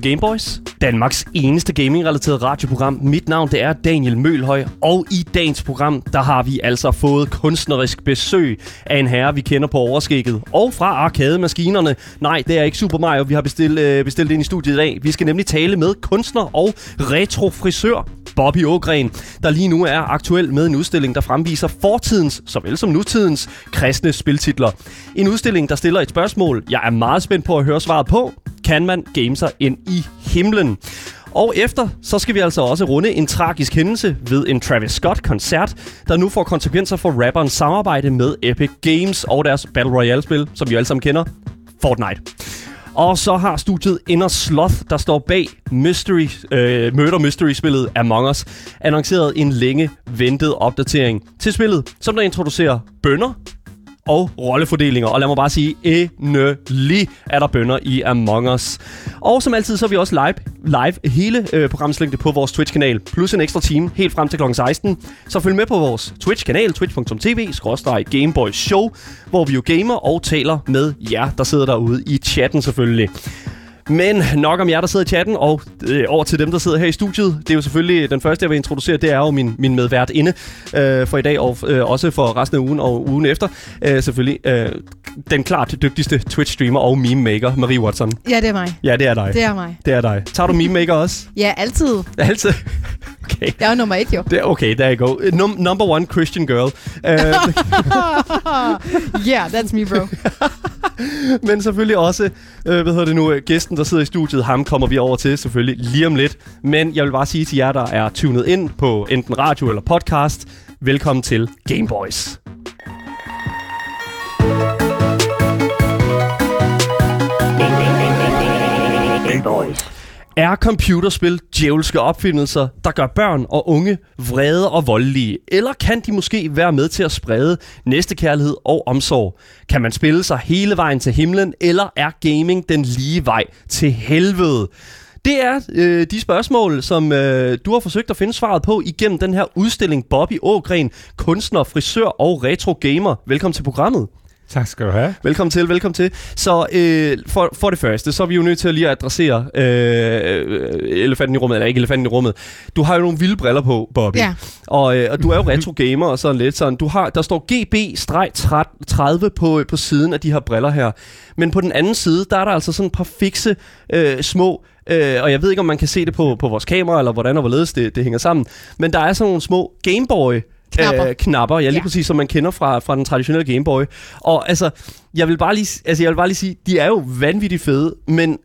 Du lytter til Gameboys, Danmarks eneste gaming-relateret radioprogram. Mit navn det er Daniel Mølhøj, og i dagens program, der har vi altså fået kunstnerisk besøg af en herre, vi kender på overskægget. Og fra arkademaskinerne. Nej, det er ikke Super Mario, vi har bestilt, øh, bestilt ind i studiet i dag. Vi skal nemlig tale med kunstner og retrofrisør Bobby Ågren, der lige nu er aktuel med en udstilling, der fremviser fortidens, såvel som nutidens, kristne spiltitler. En udstilling, der stiller et spørgsmål, jeg er meget spændt på at høre svaret på. Kan man game sig ind i himlen? Og efter, så skal vi altså også runde en tragisk hændelse ved en Travis Scott-koncert, der nu får konsekvenser for rapperens samarbejde med Epic Games og deres Battle Royale-spil, som vi alle sammen kender, Fortnite. Og så har studiet Inner Sloth, der står bag mystery, øh, Murder Mystery-spillet Among Us, annonceret en længe ventet opdatering til spillet, som der introducerer bønder, og rollefordelinger. Og lad mig bare sige, endelig er der bønder i Among Us. Og som altid, så er vi også live, live hele øh, programslængde på vores Twitch-kanal, plus en ekstra time helt frem til kl. 16. Så følg med på vores Twitch-kanal, twitch.tv, Show, hvor vi jo gamer og taler med jer, der sidder derude i chatten selvfølgelig. Men nok om jer, der sidder i chatten, og øh, over til dem, der sidder her i studiet. Det er jo selvfølgelig den første, jeg vil introducere, det er jo min, min medvært inde øh, for i dag, og øh, også for resten af ugen og ugen efter. Øh, selvfølgelig øh, den klart dygtigste Twitch-streamer og meme-maker, Marie Watson. Ja, det er mig. Ja, det er dig. Det er mig. Det er dig. Tager du meme-maker også? Ja, altid. Altid? Okay. Det er jo nummer et, jo. Det, okay, there you go. Num- number one Christian girl. Uh, yeah, that's me, bro. Men selvfølgelig også, øh, hvad hedder det nu, gæsten, der sidder i studiet, ham kommer vi over til selvfølgelig lige om lidt. Men jeg vil bare sige til jer, der er tunet ind på enten radio eller podcast, velkommen til Gameboys. Gameboys. Er computerspil djævelske opfindelser, der gør børn og unge vrede og voldelige? Eller kan de måske være med til at sprede næstekærlighed og omsorg? Kan man spille sig hele vejen til himlen, eller er gaming den lige vej til helvede? Det er øh, de spørgsmål, som øh, du har forsøgt at finde svaret på igennem den her udstilling Bobby Ågren, kunstner, frisør og retro gamer. Velkommen til programmet. Tak skal du have. Velkommen til, velkommen til. Så øh, for, for det første, så er vi jo nødt til at lige at adressere øh, elefanten i rummet, eller ikke elefanten i rummet. Du har jo nogle vilde briller på, Bobby. Ja. Og, øh, og du er jo retro gamer og sådan lidt sådan. Du har, der står GB-30 på, på siden af de her briller her. Men på den anden side, der er der altså sådan et par fikse øh, små Øh, og jeg ved ikke, om man kan se det på, på vores kamera, eller hvordan og hvorledes det, det hænger sammen. Men der er sådan nogle små Gameboy Knapper. Øh, knapper, ja, lige Ja. præcis, som man kender fra, fra den traditionelle Game Boy. Og altså, jeg vil bare lige, altså, jeg vil bare lige sige, de er jo vanvittigt fede, men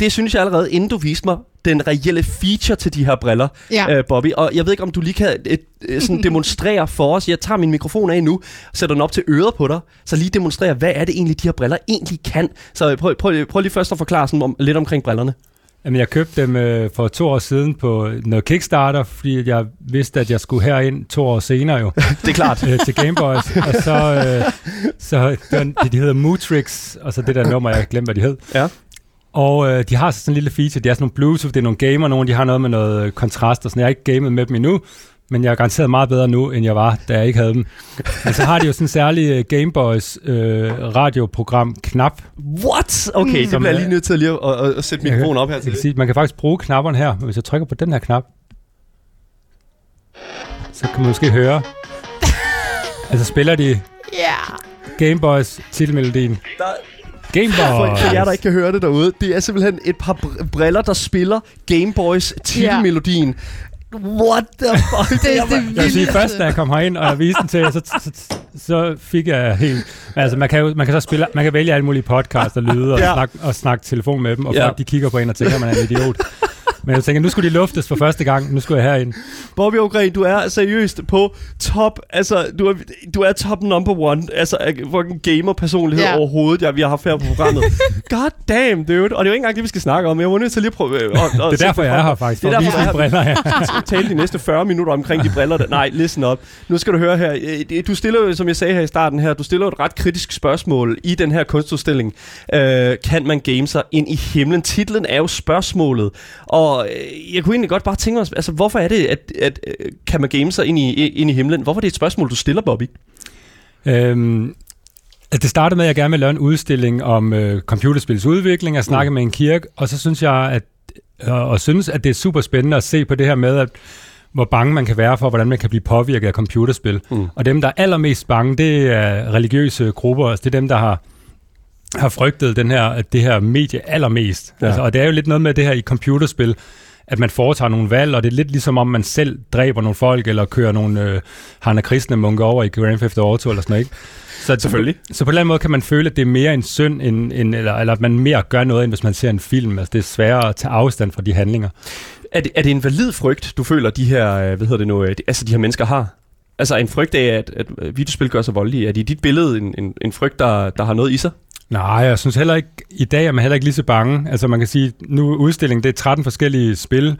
det synes jeg allerede, inden du viste mig den reelle feature til de her briller, Ja. øh, Bobby. Og jeg ved ikke, om du lige kan et, øh, sådan demonstrere for os. Jeg tager min mikrofon af nu, sætter den op til øret på dig, så lige demonstrere, hvad er det egentlig, de her briller egentlig kan. Så prøv, prøv, prøv lige først at forklare sådan om, lidt omkring brillerne. Jamen, jeg købte dem øh, for to år siden på noget Kickstarter, fordi jeg vidste, at jeg skulle herind to år senere jo, Det er klart. øh, til Gameboys. Og så, øh, så den, de hedder Mootrix, og så det der nummer, jeg glemte, hvad de hed. Ja. Og øh, de har sådan en lille feature, de er sådan nogle Bluetooth, det er nogle gamer, nogle de har noget med noget kontrast og sådan. Jeg har ikke gamet med dem endnu, men jeg er garanteret meget bedre nu, end jeg var, da jeg ikke havde dem. Men så har de jo sådan en særlig øh, Gameboys øh, radioprogram knap. What? Okay, det Som bliver jeg er- lige nødt til lige at, at, at sætte mikrofonen op her Jeg til. kan sige, man kan faktisk bruge knapperne her, men hvis jeg trykker på den her knap, så kan man måske høre. altså spiller de Ja. Gameboys titelmelodien. Der, Gameboys! For, for jer, der ikke kan høre det derude, det er simpelthen et par br- briller, der spiller Game Boys titelmelodien. What the fuck? Det, det, Jeg vil sige, først da jeg kom herind, og jeg viste den til jer, så, så, så fik jeg helt... Altså, man kan, jo, man kan så spille, man kan vælge alle mulige podcasts og lyde, og, Ja. snakke, og snakke telefon med dem, og Ja. ja. folk de kigger på en og tænker, man er en idiot. Men jeg tænker, nu skulle de luftes for første gang, nu skulle jeg herind. Bobby O'Gren, du er seriøst på top, altså, du er, du er top number one, altså, fucking gamer-personlighed Ja. overhovedet, ja, vi har haft her på programmet. God damn, dude. Og det er jo ikke engang det, vi skal snakke om, jeg var nødt til lige at prøve... øh, at- at Det er derfor, jeg er her faktisk, for Det er at derfor, vise jeg de er her. briller her. tale de næste 40 minutter omkring de briller. Der. Nej, listen op. Nu skal du høre her. Øh, Du stiller jo, som jeg sagde her i starten her, du stiller et ret kritisk spørgsmål i den her kunstudstilling. Øh, kan man game sig ind i himlen? Titlen er jo spørgsmålet. Og øh, jeg kunne egentlig godt bare tænke mig, altså hvorfor er det, at, at øh, kan man game sig ind i, ind i himlen? Hvorfor er det et spørgsmål, du stiller, Bobby? Øhm, Altså, det startede med, at jeg gerne ville lave en udstilling om øh, computerspils udvikling, og snakke mm. med en kirke, og så synes jeg, at, og synes, at det er super spændende at se på det her med, at hvor bange man kan være for, hvordan man kan blive påvirket af computerspil. Mm. Og dem, der er allermest bange, det er religiøse grupper. Altså, det er dem, der har har frygtet den her, det her medie allermest. Ja. Altså, og det er jo lidt noget med det her i computerspil, at man foretager nogle valg, og det er lidt ligesom om man selv dræber nogle folk, eller kører nogle øh, Hanna Kristne munker over i Grand Theft Auto, eller sådan noget, ikke? Så, Selvfølgelig. Så på den måde kan man føle, at det er mere en synd, end, end, eller, eller at man mere gør noget, end hvis man ser en film. Altså det er sværere at tage afstand fra de handlinger. Er det, er det en valid frygt, du føler, de her, øh, hvad hedder det nu, øh, altså de her mennesker har? Altså en frygt af, at, at videospil gør sig voldelige. Er det i dit billede en, en, en frygt, der, der har noget i sig? Nej, jeg synes heller ikke, i dag er man heller ikke lige så bange. Altså man kan sige, nu udstillingen, det er 13 forskellige spil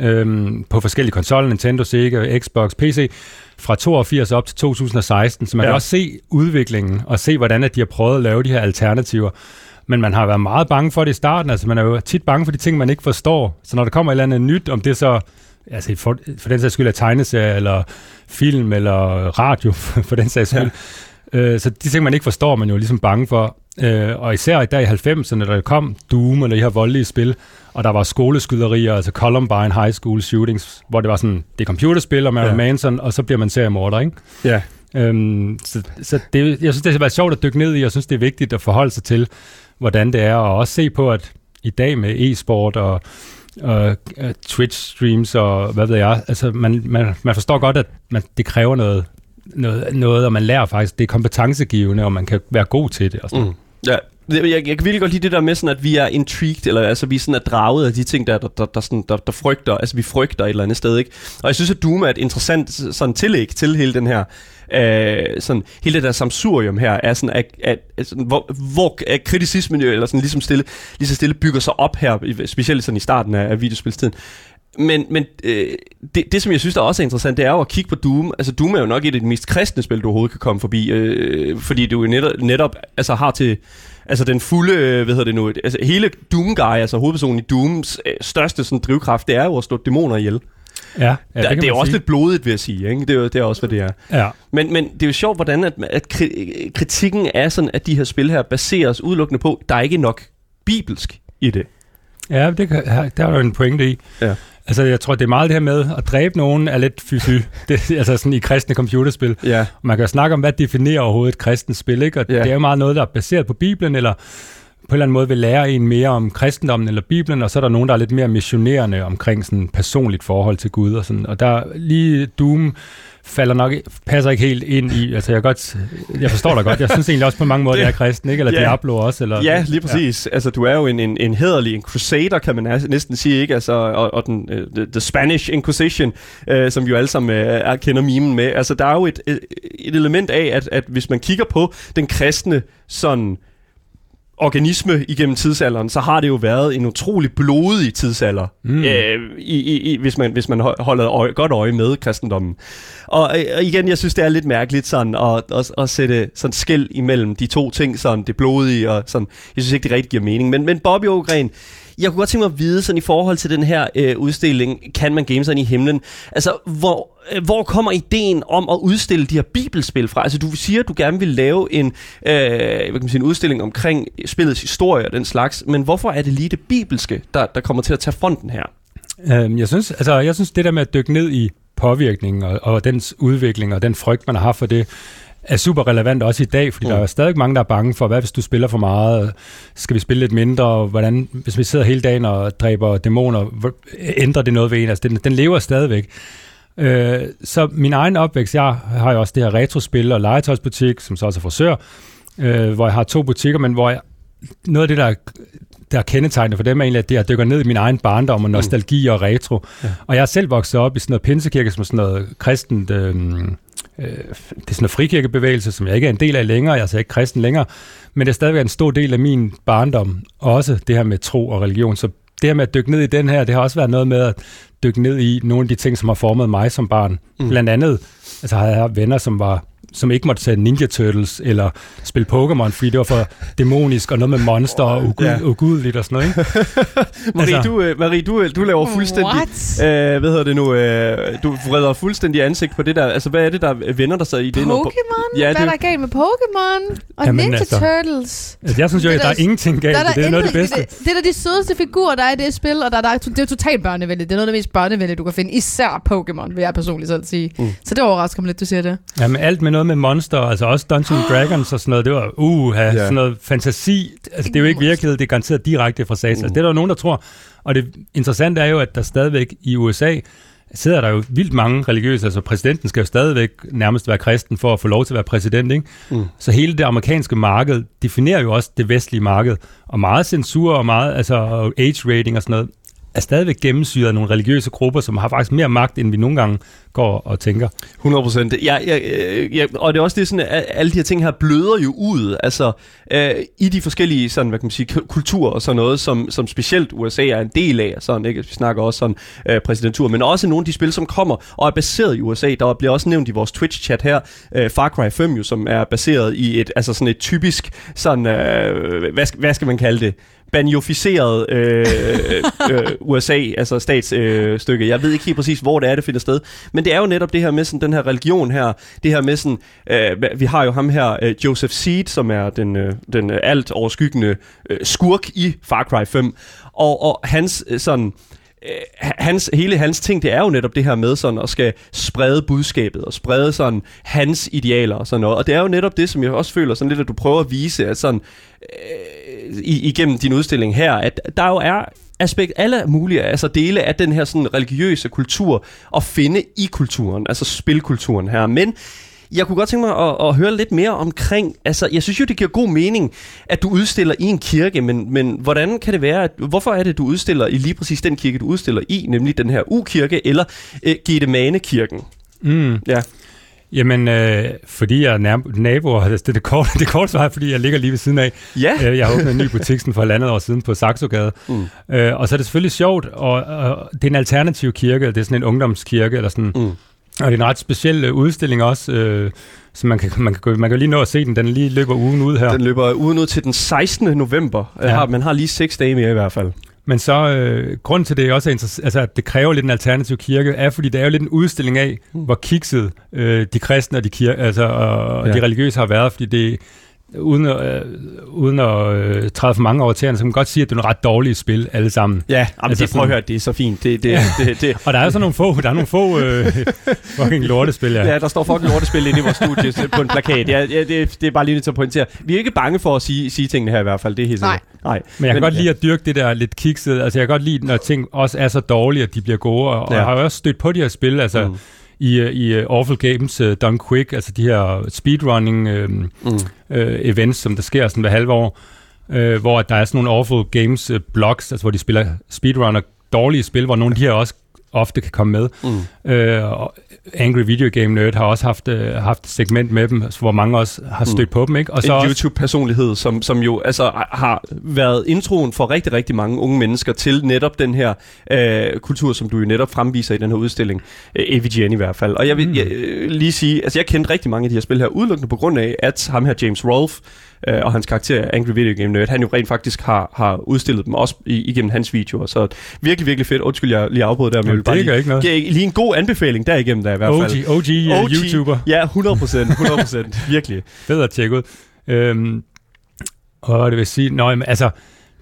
øhm, på forskellige konsoller, Nintendo, Sega, Xbox, PC, fra 82 op til 2016. Så man ja. kan også se udviklingen og se, hvordan at de har prøvet at lave de her alternativer. Men man har været meget bange for det i starten. Altså man er jo tit bange for de ting, man ikke forstår. Så når der kommer et eller andet nyt, om det så altså for, for den sags skyld er tegneserie, eller film, eller radio, for den sags skyld, ja Øh, så de ting, man ikke forstår, man jo ligesom bange for. Øh, og især i dag i 90'erne, da der kom Doom eller de her voldelige spil, og der var skoleskyderier, altså Columbine High School shootings, hvor det var sådan, det er computerspil og Marilyn ja. Manson, og så bliver man seriemorder, ikke? Ja. Øhm, så så det, jeg synes, det har været sjovt at dykke ned i, og jeg synes, det er vigtigt at forholde sig til, hvordan det er, og også se på, at i dag med e-sport og og uh, Twitch-streams og hvad ved jeg. Altså, man, man, man forstår godt, at man, det kræver noget noget, noget, og man lærer faktisk, det er kompetencegivende, og man kan være god til det. Og sådan. Mm. Ja, jeg, jeg kan virkelig godt lide det der med, sådan, at vi er intrigued, eller altså, vi er sådan er draget af de ting, der, der, der, der, sådan, der, der frygter, altså vi frygter et eller andet sted, ikke? Og jeg synes, at Doom er et interessant sådan tillæg til hele den her, øh, sådan, hele det der samsurium her, er sådan, at, at, at sådan, hvor, hvor at kriticismen eller sådan ligesom stille, lige så stille bygger sig op her, specielt sådan i starten af, af videospilstiden. Men, men øh, det, det, som jeg synes, der også er interessant, det er jo at kigge på Doom. Altså, Doom er jo nok et af de mest kristne spil, du overhovedet kan komme forbi, øh, fordi du jo netop, netop altså, har til altså den fulde, øh, hvad hedder det nu, altså hele Doom-guy, altså hovedpersonen i Dooms øh, største sådan, drivkraft, det er jo at slå dæmoner ihjel. Ja, ja det, det er jo også lidt blodigt, vil jeg sige. Ikke? Det, er det er også, hvad det er. Ja. Men, men det er jo sjovt, hvordan at, at kritikken er sådan, at de her spil her baseres udelukkende på, der er ikke nok bibelsk i det. Ja, det kan, der er jo en pointe i. Ja. Altså, jeg tror, det er meget det her med at dræbe nogen er lidt fy-fy. det, altså sådan i kristne computerspil. Ja. Man kan jo snakke om, hvad definerer overhovedet et kristent spil, ikke? Og ja. det er jo meget noget, der er baseret på Bibelen, eller på en eller anden måde vil lære en mere om kristendommen eller Bibelen, og så er der nogen, der er lidt mere missionerende omkring sådan personligt forhold til Gud og sådan. Og der lige Doom falder nok, passer ikke helt ind i, altså jeg, godt, jeg forstår dig godt, jeg synes egentlig også på mange måder, det, det er kristen, ikke? Eller ja, Diablo også. Eller, ja, lige præcis. Ja. Altså du er jo en, en, en hederlig, en crusader, kan man næsten sige, ikke? Altså, og, og den, uh, the, Spanish Inquisition, uh, som vi jo alle sammen uh, er, kender mimen med. Altså der er jo et, et element af, at, at hvis man kigger på den kristne sådan organisme igennem tidsalderen, så har det jo været en utrolig blodig tidsalder, mm. øh, i, i, i, hvis, man, hvis man holder øje, godt øje med kristendommen. Og, og igen, jeg synes, det er lidt mærkeligt sådan, at, at, at sætte sådan skæld imellem de to ting, sådan det blodige og sådan. Jeg synes ikke, det rigtig giver mening. Men, men Bobby Ogren, jeg kunne godt tænke mig at vide, sådan i forhold til den her øh, udstilling, kan man game sig i himlen? Altså, hvor, øh, hvor kommer ideen om at udstille de her bibelspil fra? Altså, du siger, at du gerne vil lave en, øh, hvad kan man sige, en udstilling omkring spillets historie og den slags, men hvorfor er det lige det bibelske, der, der kommer til at tage fronten her? Øhm, jeg, synes, altså, jeg synes, det der med at dykke ned i påvirkningen og, og dens udvikling og den frygt, man har haft for det, er super relevant også i dag, fordi mm. der er stadig mange, der er bange for, hvad hvis du spiller for meget? Skal vi spille lidt mindre? Hvordan, hvis vi sidder hele dagen og dræber dæmoner, ændrer det noget ved en? Altså, den, den lever stadigvæk. Øh, så min egen opvækst, jeg har jo også det her retrospil og legetøjsbutik, som så også er frisør, øh, hvor jeg har to butikker, men hvor jeg, noget af det, der der er kendetegnende for dem er egentlig, at det er at dykker ned i min egen barndom og nostalgi mm. og retro. Ja. Og jeg er selv vokset op i sådan noget pinsekirke, som sådan noget kristent øh, øh, det er sådan en frikirkebevægelse, som jeg ikke er en del af længere, jeg er altså ikke kristen længere, men det er stadigvæk en stor del af min barndom, også det her med tro og religion. Så det her med at dykke ned i den her, det har også været noget med at dykke ned i nogle af de ting, som har formet mig som barn. Mm. Blandt andet, altså har jeg venner, som var som ikke måtte tage Ninja Turtles eller spille Pokémon, fordi det var for dæmonisk og noget med monster og ugud, ja. ugudeligt og sådan noget. Ikke? Marie, altså, du, øh, Marie du, øh, du laver fuldstændig... What? Øh, hvad hedder det nu? Øh, du vreder fuldstændig ansigt på det der. Altså, hvad er det, der vender der sig i det? Pokémon? Ja, hvad er der galt med Pokémon? Og Jamen, Ninja altså, Turtles? Altså, jeg synes jo, at der, der er ingenting galt. Der, der det er noget af det bedste. Det, det er de sødeste figurer, der er i det spil, og der, der, det er totalt børnevenligt. Det er noget af det mest børnevenlige, du kan finde. Især Pokémon, vil jeg personligt selv sige. Mm. Så det overrasker mig lidt, du siger det. Jamen, alt med noget med monster, altså også Dungeons Dragons og sådan noget, det var, uh, ja. sådan noget fantasi. Altså, det er jo ikke virkelighed, det er garanteret direkte fra SAS. Mm. Altså, det er der nogen, der tror. Og det interessante er jo, at der stadigvæk i USA sidder der jo vildt mange religiøse, altså præsidenten skal jo stadigvæk nærmest være kristen for at få lov til at være præsident, ikke? Mm. Så hele det amerikanske marked definerer jo også det vestlige marked, og meget censur og meget, altså age rating og sådan noget, er stadigvæk gennemsyret af nogle religiøse grupper, som har faktisk mere magt, end vi nogle gange går og tænker. 100 procent. Ja, ja, øh, ja, og det er også det sådan, at alle de her ting her bløder jo ud, altså øh, i de forskellige sådan, hvad kan man sige, kulturer og sådan noget, som, som specielt USA er en del af, sådan, ikke? vi snakker også sådan øh, præsidentur, men også nogle af de spil, som kommer og er baseret i USA. Der bliver også nævnt i vores Twitch-chat her, øh, Far Cry 5 jo, som er baseret i et, altså sådan et typisk, sådan, øh, hvad, hvad skal man kalde det, banjoficeret øh, øh, USA, altså statsstykke. Øh, jeg ved ikke helt præcis, hvor det er, det finder sted. Men det er jo netop det her med sådan, den her religion her. Det her med sådan, øh, vi har jo ham her, øh, Joseph Seed, som er den, øh, den alt overskyggende øh, skurk i Far Cry 5. Og, og hans øh, sådan øh, hans, hele hans ting, det er jo netop det her med sådan at skal sprede budskabet og sprede sådan hans idealer og sådan noget. Og det er jo netop det, som jeg også føler sådan lidt, at du prøver at vise, at sådan igennem din udstilling her, at der jo er aspekt, alle mulige altså dele af den her sådan religiøse kultur at finde i kulturen, altså spilkulturen her. Men jeg kunne godt tænke mig at, at høre lidt mere omkring, altså jeg synes jo, det giver god mening, at du udstiller i en kirke, men, men hvordan kan det være, at, hvorfor er det, du udstiller i lige præcis den kirke, du udstiller i, nemlig den her U-kirke, eller øh, Gedemane-kirken? Mm. Ja. Jamen, øh, fordi jeg er nabo, det er det korte, det korte svar, fordi jeg ligger lige ved siden af. Ja. Øh, jeg har åbnet en ny butik for et andet år siden på Saxogade. Mm. Øh, og så er det selvfølgelig sjovt, og, og det er en alternativ kirke, det er sådan en ungdomskirke, eller sådan, mm. Og det er en ret speciel øh, udstilling også, øh, så man kan, man, kan, man kan lige nå at se den. Den lige løber ugen ud her. Den løber ugen ud til den 16. november. Ja. Har, man har lige seks dage mere i hvert fald. Men så, øh, grund til det også er altså, at det kræver lidt en alternativ kirke, er fordi det er jo lidt en udstilling af, mm. hvor kikset øh, de kristne og de, kirke, altså, og ja. de religiøse har været, fordi det, uden at, øh, uden at øh, træde for mange over tæerne, så kan man godt sige, at det er nogle ret dårlige spil alle sammen. Ja, jamen, altså, det prøver at høre, det er så fint. Det, det, det, det. og der er så nogle få, der er nogle få øh, fucking lortespil, ja. Ja, der står fucking lortespil inde i vores studie på en plakat. Ja, ja det, det er bare lige nødt til at pointere. Vi er ikke bange for at sige, sige tingene her i hvert fald, det er helt Nej. Nej. Men jeg kan Men, godt lide ja. at dyrke det der lidt kikset. Altså jeg kan godt lide, når ting også er så dårlige, at de bliver gode. Og, ja. og jeg har jo også stødt på de her spil, altså... Mm i, i uh, Awful Games uh, Done Quick, altså de her speedrunning uh, mm. uh, events, som der sker sådan hver halve år, uh, hvor der er sådan nogle Awful Games uh, blogs, altså hvor de spiller speedrunner dårlige spil, hvor nogle af de her også ofte kan komme med. Mm. Øh, Angry Video Game Nerd har også haft, øh, haft et segment med dem, hvor mange også har stødt mm. på dem. Ikke? Og så en YouTube-personlighed, som, som jo altså, har været introen for rigtig, rigtig mange unge mennesker til netop den her øh, kultur, som du jo netop fremviser i den her udstilling. Øh, AVGN i hvert fald. Og jeg vil mm. jeg, øh, lige sige, altså jeg kendte rigtig mange af de her spil her, udelukkende på grund af, at ham her James Rolfe, øh, og hans karakter Angry Video Game Nerd, han jo rent faktisk har, har udstillet dem også i, igennem hans videoer. Så virkelig, virkelig fedt. Undskyld, jeg lige afbrød der, men jeg vil bare lige, ikke noget. give lige en god anbefaling derigennem der i hvert fald. OG, OG, uh, OG YouTuber. Ja, 100 procent, 100 procent, virkelig. Fedt at tjekke ud. Øhm, og det vil sige, nøj, men altså,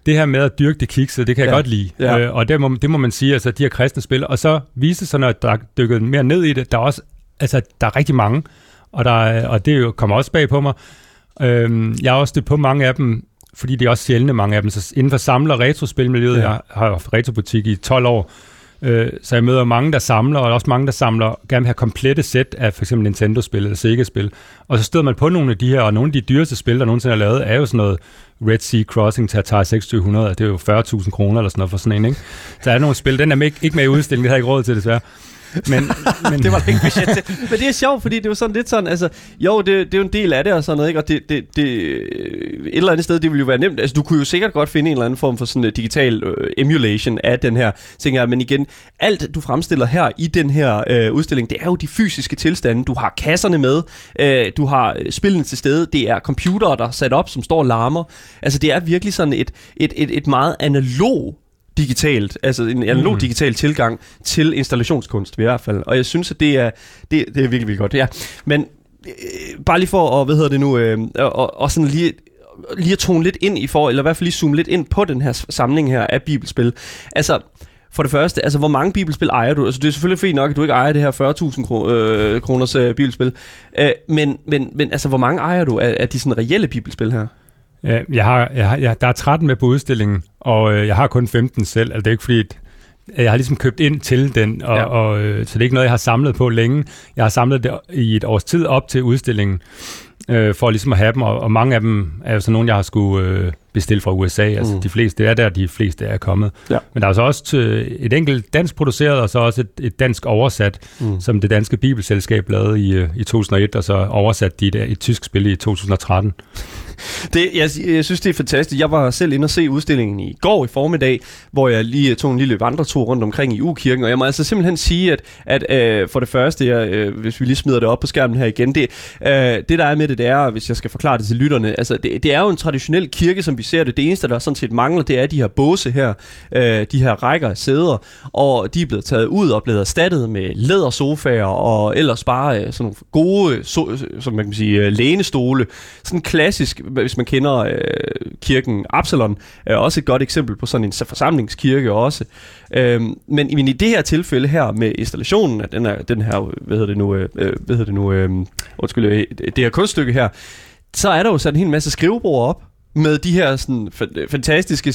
det her med at dyrke det kikset, det kan jeg ja. godt lide. Ja. Øh, og det må, det må man sige, altså de her kristne spil. Og så viste sig, når der dykket mere ned i det, der er også, altså der er rigtig mange, og, der, og det kommer også bag på mig, Øhm, jeg har også stødt på mange af dem, fordi det er også sjældne mange af dem. Så inden for samler- retrospilmiljøet, ja. jeg har haft retrobutik i 12 år, øh, så jeg møder mange, der samler, og også mange, der samler, gerne vil have komplette sæt af for eksempel Nintendo-spil eller Sega-spil. Og så støder man på nogle af de her, og nogle af de dyreste spil, der nogensinde er lavet, er jo sådan noget Red Sea Crossing til Atari 2600, det er jo 40.000 kroner eller sådan noget for sådan en, ikke? Så er der nogle spil, den er ikke med i udstillingen, det har jeg ikke råd til desværre. Men, men det var ikke budget til. Men det er sjovt, fordi det var sådan lidt sådan, altså, jo, det, det er jo en del af det og sådan noget, ikke? Og det, det, det, øh, et eller andet sted, det ville jo være nemt. Altså, du kunne jo sikkert godt finde en eller anden form for sådan en digital øh, emulation af den her ting her. Men igen, alt du fremstiller her i den her øh, udstilling, det er jo de fysiske tilstande. Du har kasserne med, øh, du har øh, spillene til stede, det er computere, der er sat op, som står og larmer. Altså, det er virkelig sådan et, et, et, et meget analog digitalt, altså en analog mm. digital tilgang til installationskunst i hvert fald. Og jeg synes, at det er, det, det er virkelig, virkelig godt. Ja. Men øh, bare lige for at, hvad hedder det nu, øh, og, og sådan lige lige at tone lidt ind i for, eller i hvert fald lige zoome lidt ind på den her samling her af bibelspil. Altså, for det første, altså hvor mange bibelspil ejer du? Altså det er selvfølgelig fint nok, at du ikke ejer det her 40.000 kr- øh, kroners øh, bibelspil. Øh, men, men, men altså hvor mange ejer du af, af de sådan reelle bibelspil her? Ja, jeg har, jeg har, jeg, der er 13 med på udstillingen, og øh, jeg har kun 15 selv. Altså, det er ikke fordi, jeg har ligesom købt ind til den, og, ja. og, øh, så det er ikke noget, jeg har samlet på længe. Jeg har samlet det i et års tid op til udstillingen, øh, for ligesom at have dem, og, og mange af dem er jo så nogle, jeg har skulle øh, bestille fra USA. Altså mm. de fleste, det er der, de fleste er kommet. Ja. Men der er så også et enkelt dansk produceret, og så også et, et dansk oversat, mm. som det danske bibelselskab lavede i, øh, i 2001, og så oversat de i et tysk spil i 2013. Det, jeg, jeg synes, det er fantastisk. Jeg var selv inde og se udstillingen i går i formiddag, hvor jeg lige øh, tog en lille vandretur rundt omkring i U-kirken, og jeg må altså simpelthen sige, at, at øh, for det første, jeg, øh, hvis vi lige smider det op på skærmen her igen, det, øh, det der er med det, det er, hvis jeg skal forklare det til lytterne, altså det, det er jo en traditionel kirke, som vi ser det. Det eneste, der sådan set mangler, det er de her båse her, øh, de her rækker af sæder, og de er blevet taget ud og blevet erstattet med lædersofaer, og ellers bare øh, sådan nogle gode, so, øh, som man kan sige, øh, lænestole. Sådan klassisk hvis man kender øh, kirken Absalon, er også et godt eksempel på sådan en forsamlingskirke også. Øhm, men, men i det her tilfælde her med installationen af den her, den her hvad hedder det nu, øh, øh hvad hedder det nu, øh, undskyld, øh, det her kunststykke her, så er der jo sådan en hel masse skrivebord op, med de her sådan, øh, fantastiske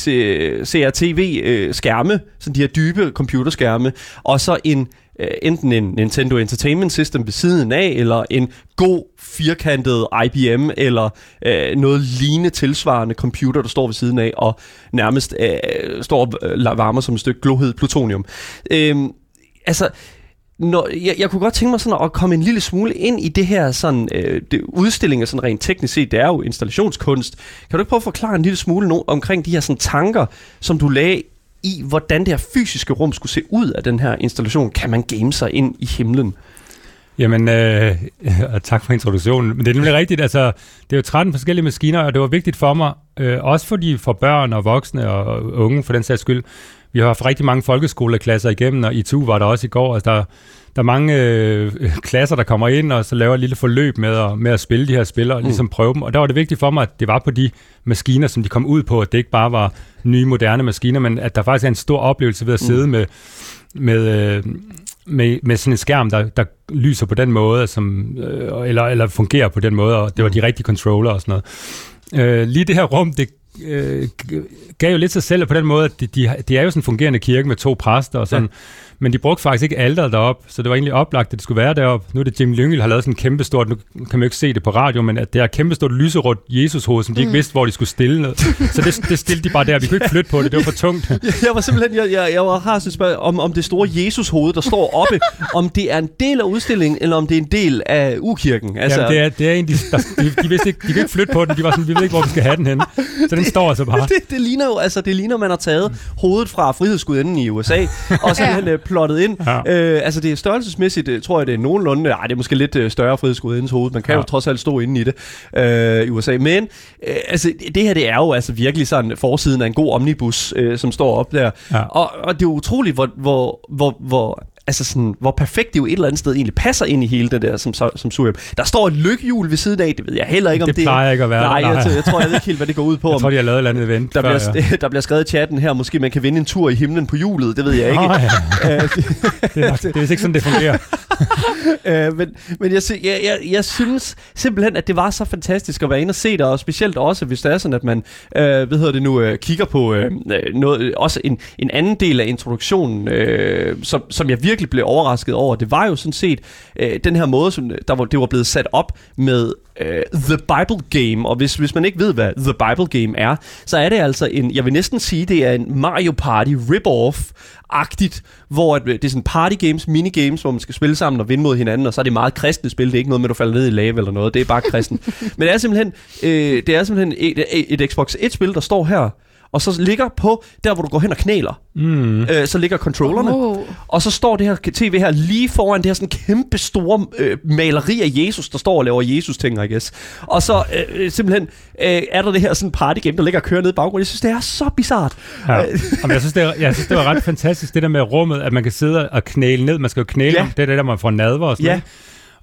CRTV-skærme, øh, sådan de her dybe computerskærme, og så en øh, enten en Nintendo Entertainment System ved siden af, eller en god firkantet IBM, eller øh, noget lignende tilsvarende computer, der står ved siden af, og nærmest øh, står og øh, varmer som et stykke glohed plutonium. Øh, altså, når, jeg, jeg kunne godt tænke mig sådan at komme en lille smule ind i det her sådan, øh, det, udstillinger sådan rent teknisk set, det er jo installationskunst. Kan du ikke prøve at forklare en lille smule no, omkring de her sådan tanker, som du lagde i, hvordan det her fysiske rum skulle se ud af den her installation. Kan man game sig ind i himlen? Jamen, øh, tak for introduktionen. Men det er nemlig rigtigt, altså, det er jo 13 forskellige maskiner, og det var vigtigt for mig, øh, også fordi for børn og voksne og unge for den sags skyld. Vi har haft rigtig mange folkeskoleklasser igennem, og i tu var der også i går. Altså, der, der er mange øh, klasser, der kommer ind, og så laver et lille forløb med at, med at spille de her spil, og mm. ligesom prøve dem. Og der var det vigtigt for mig, at det var på de maskiner, som de kom ud på, at det ikke bare var nye, moderne maskiner, men at der faktisk er en stor oplevelse ved at mm. sidde med, med, øh, med, med sådan en skærm, der, der lyser på den måde, som, øh, eller, eller fungerer på den måde, og det var de rigtige controller og sådan noget. Øh, lige det her rum, det øh, gav jo lidt sig selv på den måde, at de, de, de er jo sådan en fungerende kirke med to præster og sådan, ja men de brugte faktisk ikke alderet derop, så det var egentlig oplagt, at det skulle være derop. Nu er det Jim Lyngel, har lavet sådan en kæmpe stort, nu kan man jo ikke se det på radio, men at det er kæmpe stort lyserødt Jesus-hoved, som de mm. ikke vidste, hvor de skulle stille noget. Så det, det stillede de bare der. Vi kunne ikke flytte på det, det var for tungt. jeg var simpelthen, jeg, jeg, jeg har sådan spørg, om, om det store Jesus-hoved, der står oppe, om det er en del af udstillingen, eller om det er en del af ukirken. Altså... Jamen, det er, det er en, de, der, de, de, vidste ikke, de kan ikke flytte på den, de var sådan, vi ved ikke, hvor vi skal have den hen. Så den står altså bare. Det, det, ligner jo, altså det ligner, man har taget hovedet fra frihedsgudinden i USA, og så ja. Plottet ind. Ja. Øh, altså det er størrelsesmæssigt, øh, tror jeg det er nogenlunde, ej det er måske lidt øh, større frihedsgudindens hoved, man kan ja. jo trods alt stå inde i det øh, i USA, men øh, altså det her det er jo altså virkelig sådan forsiden af en god omnibus, øh, som står op der, ja. og, og det er utroligt, hvor, hvor, hvor, hvor altså sådan, hvor perfekt det jo et eller andet sted egentlig passer ind i hele det der som, som surhjem. Der står et lykkehjul ved siden af, det ved jeg heller ikke, om det... Det plejer ikke at være Nej, jeg, jeg, tror, jeg ved ikke helt, hvad det går ud på. jeg tror, de har lavet et eller andet event der, før, bliver, ja. der bliver skrevet i chatten her, måske man kan vinde en tur i himlen på hjulet, det ved jeg ikke. Oh, ja. det, er nok, det er ikke sådan, det fungerer. uh, men men jeg, jeg, jeg, jeg synes simpelthen, at det var så fantastisk at være inde og se det, og specielt også, hvis det er sådan, at man, uh, hvad hedder det nu, uh, kigger på uh, noget, også en, en anden del af introduktionen, uh, som, som jeg virkelig blev overrasket over, det var jo sådan set øh, den her måde, som der var, det var blevet sat op med uh, The Bible Game, og hvis, hvis man ikke ved, hvad The Bible Game er, så er det altså en, jeg vil næsten sige, det er en Mario Party rip-off-agtigt, hvor at, det er sådan party games, minigames, hvor man skal spille sammen og vinde mod hinanden, og så er det meget kristne spil, det er ikke noget med, at du falder ned i lave eller noget, det er bare kristen. Men det er simpelthen, øh, det er simpelthen et, et, et Xbox 1-spil, der står her, og så ligger på, der hvor du går hen og knæler, mm. øh, så ligger controllerne, Oh. og så står det her tv her lige foran det her sådan kæmpe store øh, maleri af Jesus, der står og laver Jesus-ting, I guess. Og så øh, simpelthen øh, er der det her sådan party game, der ligger og kører ned i baggrunden. Jeg synes, det er så bizart. Ja. Øh, Jamen, jeg, synes, det er, jeg synes, det var ret fantastisk, det der med rummet, at man kan sidde og knæle ned. Man skal jo knæle, ja. det er det der, man får nadver og sådan Ja. noget.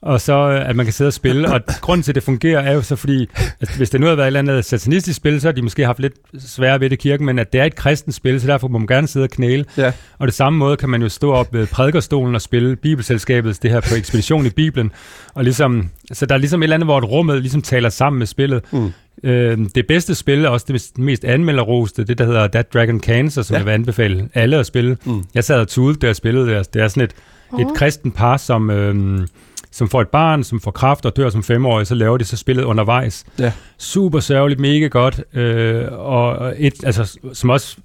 Og så, øh, at man kan sidde og spille. Og grunden til, at det fungerer, er jo så fordi, at hvis det nu havde været et eller andet satanistisk spil, så har de måske haft lidt sværere ved det i kirken, men at det er et kristent spil, så derfor må man gerne sidde og knæle. Ja. Og det samme måde kan man jo stå op ved prædikerstolen og spille Bibelselskabets det her på ekspedition i Bibelen. Og ligesom, så der er ligesom et eller andet, hvor et rummet ligesom taler sammen med spillet. Mm. Øh, det bedste spil er også det mest anmelderroste, det der hedder That Dragon Cancer, som Ja. jeg vil anbefale alle at spille. Mm. Jeg sad og tudede, da jeg spillede det. Det er sådan et, et Åh. kristen par, som, øhm, som får et barn, som får kraft og dør som femårig, så laver de så spillet undervejs. Ja. Super sørgeligt, mega godt, øh, og og et, altså, som også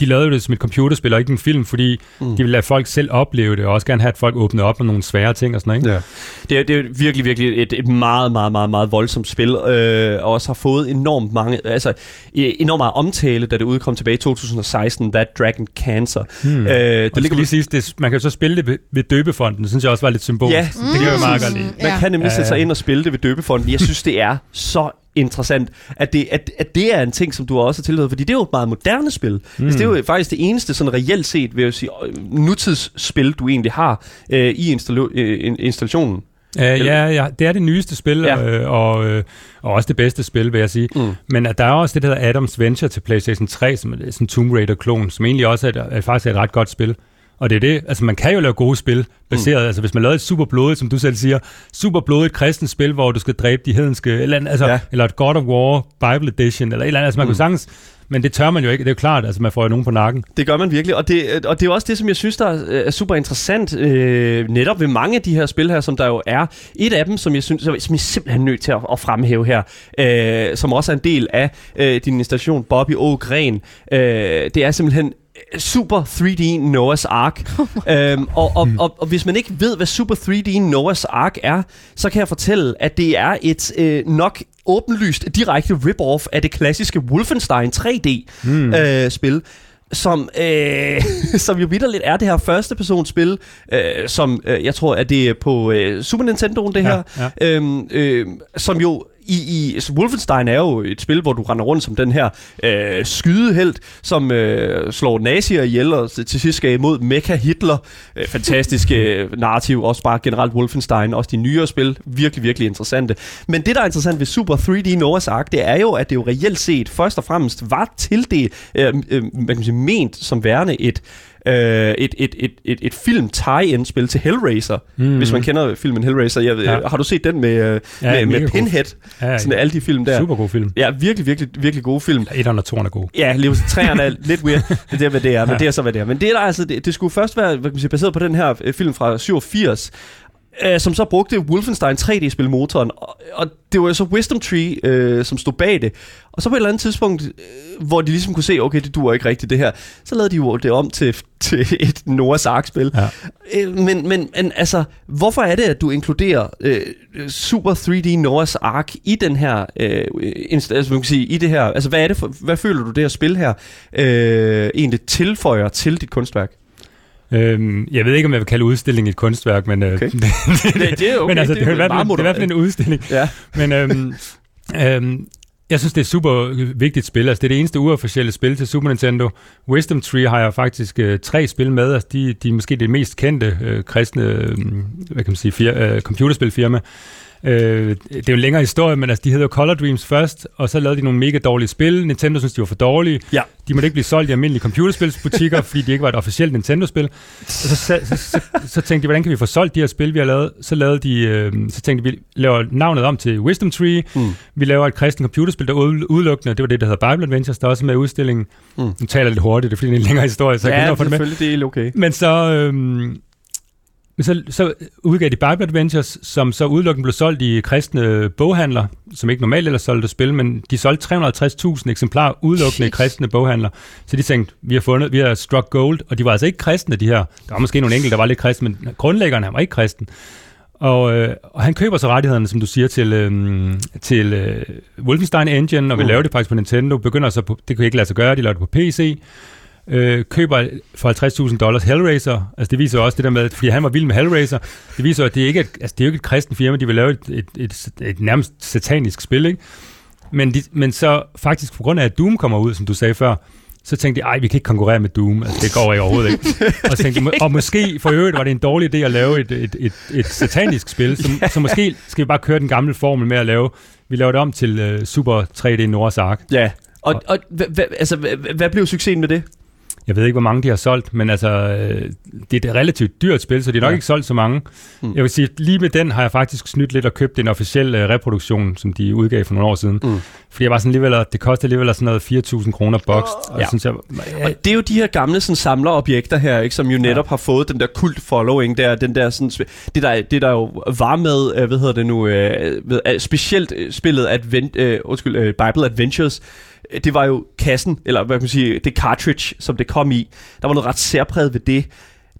de lavede jo det som et computerspil, og ikke en film, fordi Mm. mm. de ville lade folk selv opleve det, og også gerne have, at folk åbner op med nogle svære ting og sådan noget. Ikke? Ja. Det, er, det er virkelig, virkelig et, et meget, meget, meget, meget voldsomt spil, øh, og også har fået enormt mange, altså enormt meget omtale, da det udkom tilbage i 2016, That Dragon Cancer. Hmm. Øh, det det ligger lige siges, det, man kan jo så spille det ved, ved døbefonden, det synes jeg også var lidt symbolisk. Ja, det kan jeg jo meget godt lide. Man Ja. kan nemlig Ja, sætte sig ind og spille det ved døbefonden. Jeg synes, det er så interessant, at det, at, at det er en ting, som du også har tilhørt, fordi det er jo et meget moderne spil. Mm. Altså, det er jo faktisk det eneste sådan reelt set, vil jeg sige, øh, nutidsspil, du egentlig har øh, i installo- øh, in- installationen. Uh, ja, ja, det er det nyeste spil, Ja. øh, og, øh, og også det bedste spil, vil jeg sige. Mm. Men at der er også det, der hedder Adams Venture til PlayStation 3, som er sådan Tomb Raider-klon, som egentlig også er, er faktisk er et ret godt spil. Og det er det, altså man kan jo lave gode spil, baseret, mm. altså hvis man lavede et super blodigt, som du selv siger, super blodigt kristent spil, hvor du skal dræbe de hedenske, eller, andet, altså, Ja. eller et God of War Bible Edition, eller et eller andet, altså man mm. kunne sagtens, men det tør man jo ikke, det er jo klart, altså man får jo nogen på nakken. Det gør man virkelig, og det, og det er også det, som jeg synes, der er er super interessant, øh, netop ved mange af de her spil her, som der jo er. Et af dem, som jeg synes, som jeg er simpelthen nødt til at, at fremhæve her, øh, som også er en del af øh, din installation, Bobby O'Gren, øh, det er simpelthen Super 3D Noah's Ark. øhm, og, og, og, og hvis man ikke ved, hvad Super 3D Noah's Ark er, så kan jeg fortælle, at det er et øh, nok åbenlyst direkte rip-off af det klassiske Wolfenstein 3D-spil. som, øh, som jo vidderligt er det her første persons spil, øh, som øh, jeg tror, at det er på øh, Super Nintendo, det her, Ja, ja. Øhm, øh, som jo i, i så Wolfenstein er jo et spil, hvor du render rundt som den her øh, skydehelt, som øh, slår nazier ihjel og til til sidst skal imod Mecha Hitler. Øh, fantastisk øh, narrativ, også bare generelt Wolfenstein, også de nyere spil, virkelig, virkelig interessante. Men det, der er interessant ved Super 3D Noah's Ark, det er jo, at det jo reelt set først og fremmest var til det, øh, øh, man kan sige, ment som værende et øh, et, et, et, et, et film tie spil til Hellraiser, mm. hvis man kender filmen Hellraiser. Jeg, ja. Ja. Har du set den med, øh, Ja, med, med god. Pinhead? Ja, Sådan alle de film der. Super god film. Ja, virkelig, virkelig, virkelig gode film. Etteren og toeren er god. Ja, lige træerne er lidt weird. Det er, hvad det er, men Ja. det er så, hvad det er. Men det er der altså, det, det skulle først være hvad kan man sige, baseret på den her øh, film fra 87, øh, som så brugte Wolfenstein 3D-spilmotoren, og, og det var jo så Wisdom Tree, øh, som stod bag det. Og så på et eller andet tidspunkt, øh, hvor de ligesom kunne se, okay, det duer ikke rigtigt det her, så lavede de jo det om til, til et Noah's Ark-spil. Ja. Øh, men, men, men altså, hvorfor er det, at du inkluderer øh, Super 3D Noah's Ark i den her, øh, inst- altså, man kan sige, i det her, altså hvad er det for, hvad føler du det her spil her øh, egentlig tilføjer til dit kunstværk? Øhm, jeg ved ikke, om jeg vil kalde udstillingen et kunstværk, men, øh, Okay. det, Det, det er okay, men altså, det, er, fald, meget det er i hvert fald en udstilling. Ja. Men øhm, øhm, jeg synes, det er super vigtigt spil. Altså, det er det eneste uofficielle spil til Super Nintendo. Wisdom Tree har jeg faktisk øh, tre spil med. Altså, de, de er måske det mest kendte øh, kristne øh, hvad kan man sige, fir, øh, computerspilfirma. Øh, det er jo en længere historie, men altså, de hedder Color Dreams først, og så lavede de nogle mega dårlige spil. Nintendo synes, de var for dårlige. Ja. De måtte ikke blive solgt i almindelige computerspilsbutikker, fordi de ikke var et officielt Nintendo-spil. Og så, så, så, så, så tænkte de, hvordan kan vi få solgt de her spil, vi har lavet? Så, lavede de, øh, så tænkte de, vi laver navnet om til Wisdom Tree. Mm. Vi laver et kristen computerspil, der ud- udelukkende, det var det, der hedder Bible Adventures, der er også med i udstillingen. Mm. Nu taler jeg lidt hurtigt, det er fordi, det er en længere historie, så jeg kan ja, for det med. selvfølgelig, det er okay. Men så... Øhm, Men så, så udgav de Bible Adventures, som så udelukkende blev solgt i kristne boghandler, som ikke normalt ellers solgte spil, men de solgte 350.000 eksemplarer udelukkende i kristne boghandler. Så de tænkte, vi har fundet, vi har struck gold, og de var altså ikke kristne, de her. Der var måske nogle enkelte, der var lidt kristne, men grundlæggerne han var ikke kristen. Og, øh, og han køber så rettighederne, som du siger, til, øh, til øh, Wolfenstein Engine, og vi mm. laver det faktisk på Nintendo. Begynder så på, det kunne ikke lade sig gøre, de laver det på PC. Øh, køber for 50.000 dollars Hellraiser. Altså det viser også det der med, fordi han var vild med Hellraiser. Det viser at det er ikke et, altså, det er jo ikke et kristen firma, de vil lave et, et, et, et nærmest satanisk spil, ikke? Men, de, men så faktisk på grund af, at Doom kommer ud, som du sagde før, så tænkte de, ej, vi kan ikke konkurrere med Doom. Altså, det går ikke overhovedet ikke. og, så tænkte, og måske for øvrigt var det en dårlig idé at lave et, et, et, et satanisk spil, så, ja. så måske skal vi bare køre den gamle formel med at lave, vi laver det om til uh, Super 3D Nords Ark. Ja, og, og hva, altså, hvad blev succesen med det? Jeg ved ikke, hvor mange de har solgt, men altså, øh, det er et relativt dyrt spil, så de har nok ja. ikke solgt så mange. Mm. Jeg vil sige, lige med den har jeg faktisk snydt lidt og købt en officiel uh, reproduktion, som de udgav for nogle år siden. Mm. Fordi jeg var sådan alligevel, det koster alligevel sådan noget 4.000 kroner boxed. Oh. Og, ja. synes jeg, ja. og det er jo de her gamle sådan, samlerobjekter her, ikke, som jo netop ja. har fået den der kult following der, den der sådan, det der, det der jo var med, uh, hvad hedder det nu, ved, specielt spillet Advent, undskyld, Bible Adventures, det var jo kassen, eller hvad kan man sige, det cartridge, som det kom i. Der var noget ret særpræget ved det.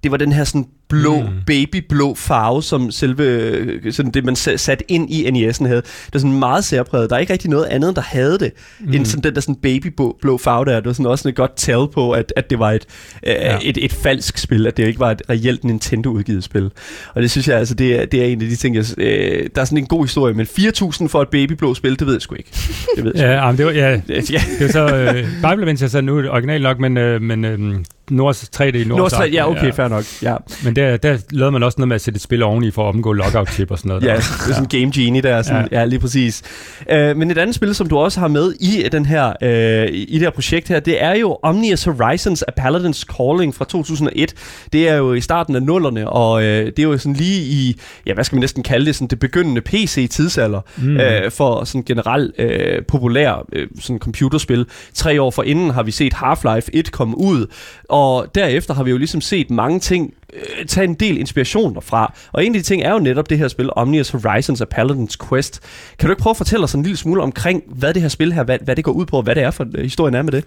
Det var den her sådan blå, mm. babyblå farve, som selve sådan det, man sat ind i NES'en havde. Det var sådan meget særpræget. Der er ikke rigtig noget andet, der havde det, mm. end sådan den der sådan babyblå farve der. Det var sådan også et godt tell på, at, at det var et, øh, ja. et, et, falsk spil, at det ikke var et reelt Nintendo-udgivet spil. Og det synes jeg, altså, det er, det er en af de ting, jeg, øh, der er sådan en god historie, men 4.000 for et babyblå spil, det ved jeg sgu ikke. Det ved jeg ja, jamen, det var, ja, det var så, øh, Bible Adventures er nu originalt nok, men, øh, men øh, Nords 3D Nords, Nords 3, ja, okay, ja. fair nok. Ja. Men der, der lavede man også noget med at sætte et spil oveni for at omgå lockout-chip og sådan noget. ja, det er sådan en Game Genie der. Sådan, ja. ja, lige præcis. Uh, men et andet spil, som du også har med i, den her, uh, i det her projekt her, det er jo Omnius Horizons A Paladin's Calling fra 2001. Det er jo i starten af nullerne, og uh, det er jo sådan lige i, ja, hvad skal man næsten kalde det, sådan det begyndende PC-tidsalder mm. uh, for sådan generelt uh, populær uh, sådan computerspil. Tre år for inden har vi set Half-Life 1 komme ud, og derefter har vi jo ligesom set mange ting øh, tage en del inspiration derfra. Og en af de ting er jo netop det her spil, Omnius Horizons og Paladin's Quest. Kan du ikke prøve at fortælle os en lille smule omkring, hvad det her spil her, hvad, hvad det går ud på, og hvad det er for øh, historien er med det?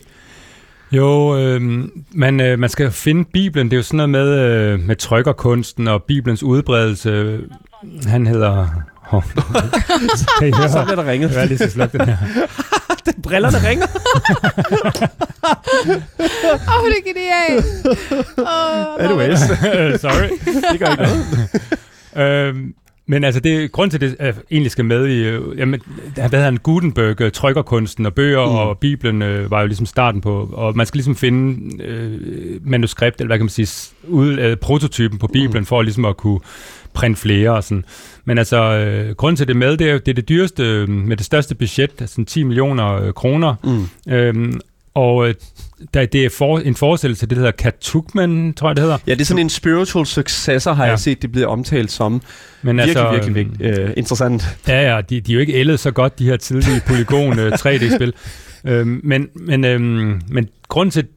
Jo, øh, man, øh, man skal finde Bibelen. Det er jo sådan noget med, øh, med trykkerkunsten og Bibelens udbredelse. Han hedder... Oh. så bliver der ringet. Jeg lige så den her. brillerne ringer. Åh, oh, det er genialt. Oh, Anyways. Sorry. Det gør ikke noget. øhm, men altså, det grund til, det uh, egentlig skal med i, uh, jamen, hvad hedder han, Gutenberg, uh, trykkerkunsten og bøger mm. og Bibelen uh, var jo ligesom starten på, og man skal ligesom finde uh, manuskript, eller hvad kan man sige, ud, uh, prototypen på Bibelen, mm. for ligesom at kunne printe flere og sådan. Men altså, øh, grunden til det med, det er det er det dyreste, øh, med det største budget, altså 10 millioner øh, kroner. Mm. Øhm, og øh, der, det er for, en forestillelse, det hedder Katukman, tror jeg, det hedder. Ja, det er sådan en spiritual successor, har ja. jeg set, det bliver omtalt som. Men virkelig, altså, virkelig, virkelig øh, interessant. Ja, ja, de, de er jo ikke ældet så godt, de her tidlige polygon 3D-spil. Øhm, men, men, øhm, men grund til,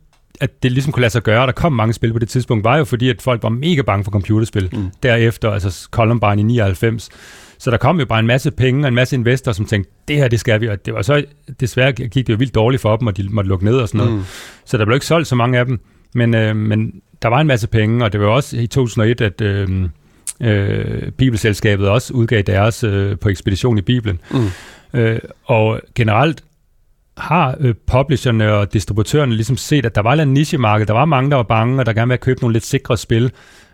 at det ligesom kunne lade sig gøre, der kom mange spil på det tidspunkt, var jo fordi, at folk var mega bange for computerspil. Mm. Derefter, altså Columbine i 99. Så der kom jo bare en masse penge og en masse investorer, som tænkte, det her, det skal vi. Og det var så, desværre gik det jo vildt dårligt for dem, og de måtte lukke ned og sådan noget. Mm. Så der blev ikke solgt så mange af dem. Men, øh, men der var en masse penge, og det var også i 2001, at øh, øh, Bibelselskabet også udgav deres øh, på ekspedition i Bibelen. Mm. Øh, og generelt har øh, publisherne og distributørerne ligesom set, at der var en nichemarked, der var mange, der var bange, og der gerne ville købe nogle lidt sikre spil,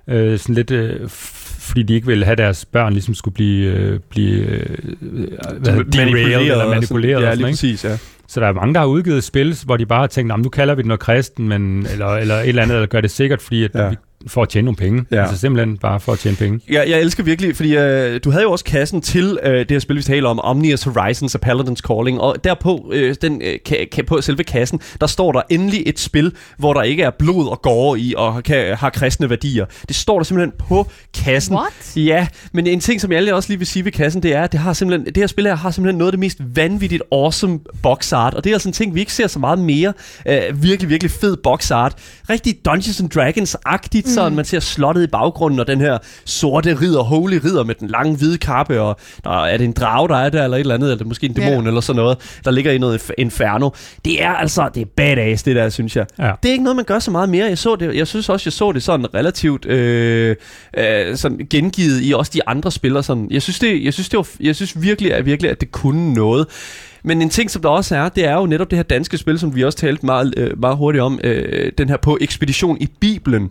øh, sådan lidt, øh, fordi de ikke ville have deres børn ligesom skulle blive, øh, blive øh, hvad, manipuleret eller manipuleret. Ja, lige præcis, ja. Så der er mange, der har udgivet spil, hvor de bare har tænkt, nu kalder vi det noget kristen, men, eller, eller et eller andet, eller gør det sikkert, fordi at ja. vi for at tjene nogle penge. Ja. Altså simpelthen bare for at tjene penge. Ja, jeg elsker virkelig, fordi uh, du havde jo også kassen til uh, det her spil, vi taler om, Omnius Horizons og Paladin's Calling, og derpå, uh, den, uh, ka- ka- på selve kassen, der står der endelig et spil, hvor der ikke er blod og gore i, og kan, har kristne værdier. Det står der simpelthen på kassen. What? Ja, men en ting, som jeg også lige vil sige ved kassen, det er, at det, har simpelthen, det her spil her har simpelthen noget af det mest vanvittigt awesome box art, og det er altså en ting, vi ikke ser så meget mere. Uh, virkelig, virkelig fed box art. Rigtig Dungeons and Dragons-agtigt, sådan, man ser slottet i baggrunden, og den her sorte ridder, holy ridder med den lange hvide kappe, og der er det en drage, der er der, eller et eller andet, eller det er måske en dæmon, Ja. eller sådan noget, der ligger i noget inf- inferno. Det er altså, det er badass, det der, synes jeg. Ja. Det er ikke noget, man gør så meget mere. Jeg, så det, jeg synes også, jeg så det sådan relativt øh, øh, sådan gengivet i også de andre spillere. Sådan. Jeg, synes det, jeg, synes det var, jeg synes virkelig, at, virkelig, at det kunne noget. Men en ting, som der også er, det er jo netop det her danske spil, som vi også talte meget, øh, meget hurtigt om, øh, den her på ekspedition i Bibelen.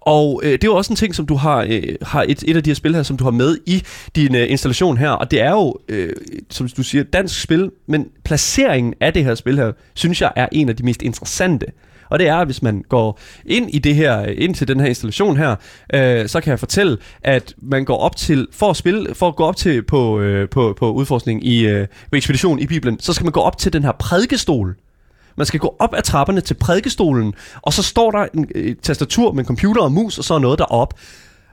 Og øh, det er jo også en ting, som du har, øh, har et, et af de her spil her, som du har med i din øh, installation her. Og det er jo, øh, som du siger, dansk spil, men placeringen af det her spil her, synes jeg er en af de mest interessante. Og det er, at hvis man går ind i det her, ind til den her installation her, øh, så kan jeg fortælle, at man går op til, for at spille, for at gå op til på, øh, på, på udforskning i øh, på ekspedition i Bibelen, så skal man gå op til den her prædikestol. Man skal gå op ad trapperne til prædikestolen, og så står der en et tastatur med en computer og mus, og så noget derop.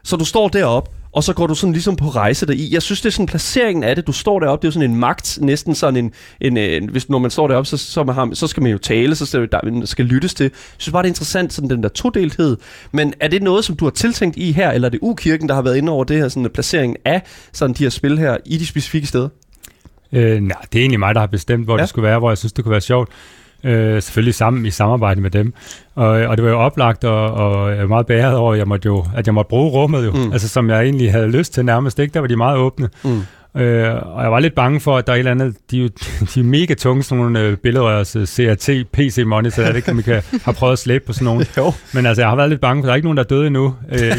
Så du står derop, og så går du sådan ligesom på rejse deri. Jeg synes, det er sådan placeringen af det. Du står deroppe, det er jo sådan en magt, næsten sådan en, en, en hvis når man står deroppe, så, så, man har, så skal man jo tale, så skal, der skal lyttes til. Jeg synes bare, det er interessant, sådan den der todelthed. Men er det noget, som du har tiltænkt i her, eller er det ukirken, der har været inde over det her, sådan en placering af sådan de her spil her i de specifikke steder? Øh, nej, det er egentlig mig, der har bestemt, hvor ja. det skulle være, hvor jeg synes, det kunne være sjovt. Øh, selvfølgelig sammen i samarbejde med dem. Og, og det var jo oplagt, og, og jeg er meget bæret over, at jeg måtte, jo, at jeg måtte bruge rummet jo. Mm. Altså som jeg egentlig havde lyst til nærmest. Ikke? Der var de meget åbne. Mm. Øh, og jeg var lidt bange for, at der er et eller andet, de, er jo- de er mega tunge, sådan nogle øh, billedrørs øh, CRT, PC monitor, jeg ved ikke, I kan have prøvet at slæbe på sådan nogle. Jo. Men altså, jeg har været lidt bange for, der er ikke nogen, der er døde endnu øh, i, i.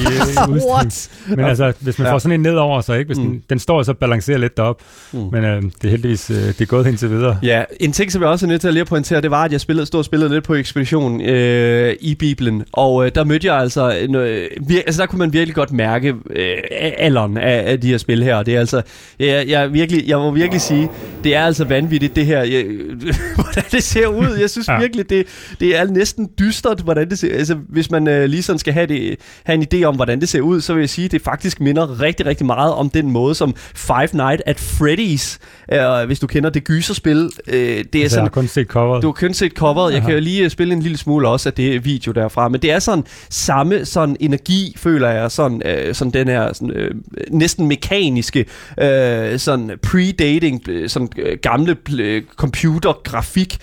What? Men altså, hvis man Ja. får sådan en ned over sig, ikke? Hvis Mm. den, den står så balancerer lidt derop. Mm. Men øh, det er heldigvis øh, det er gået indtil videre. Ja, en ting, som jeg også er nødt til at lige pointere, det var, at jeg spillede, stod og spillede lidt på ekspedition øh, i Bibelen, og øh, der mødte jeg altså, en, øh, vir- altså der kunne man virkelig godt mærke øh, alderen af, af de her spil her, og det er altså, jeg, jeg, virkelig, jeg må virkelig sige, det er altså vanvittigt det her, jeg, hvordan det ser ud, jeg synes ja. Virkelig, det, det er næsten dystert, hvordan det ser, altså hvis man øh, lige sådan skal have, det, have en idé om, hvordan det ser ud, så vil jeg sige, det faktisk minder rigtig, rigtig meget om den måde, som Five Nights at Freddy's, øh, hvis du kender det gyserspil, øh, det er Altså, jeg sådan har kun set coveret. du har kun set coveret. Jeg Aha. kan jo lige øh, spille en lille smule også af det video derfra. Men det er sådan samme sådan energi, føler jeg. Sådan, øh, sådan den her sådan, øh, næsten mekaniske, øh, sådan predating, øh, sådan øh, gamle øh, computergrafik.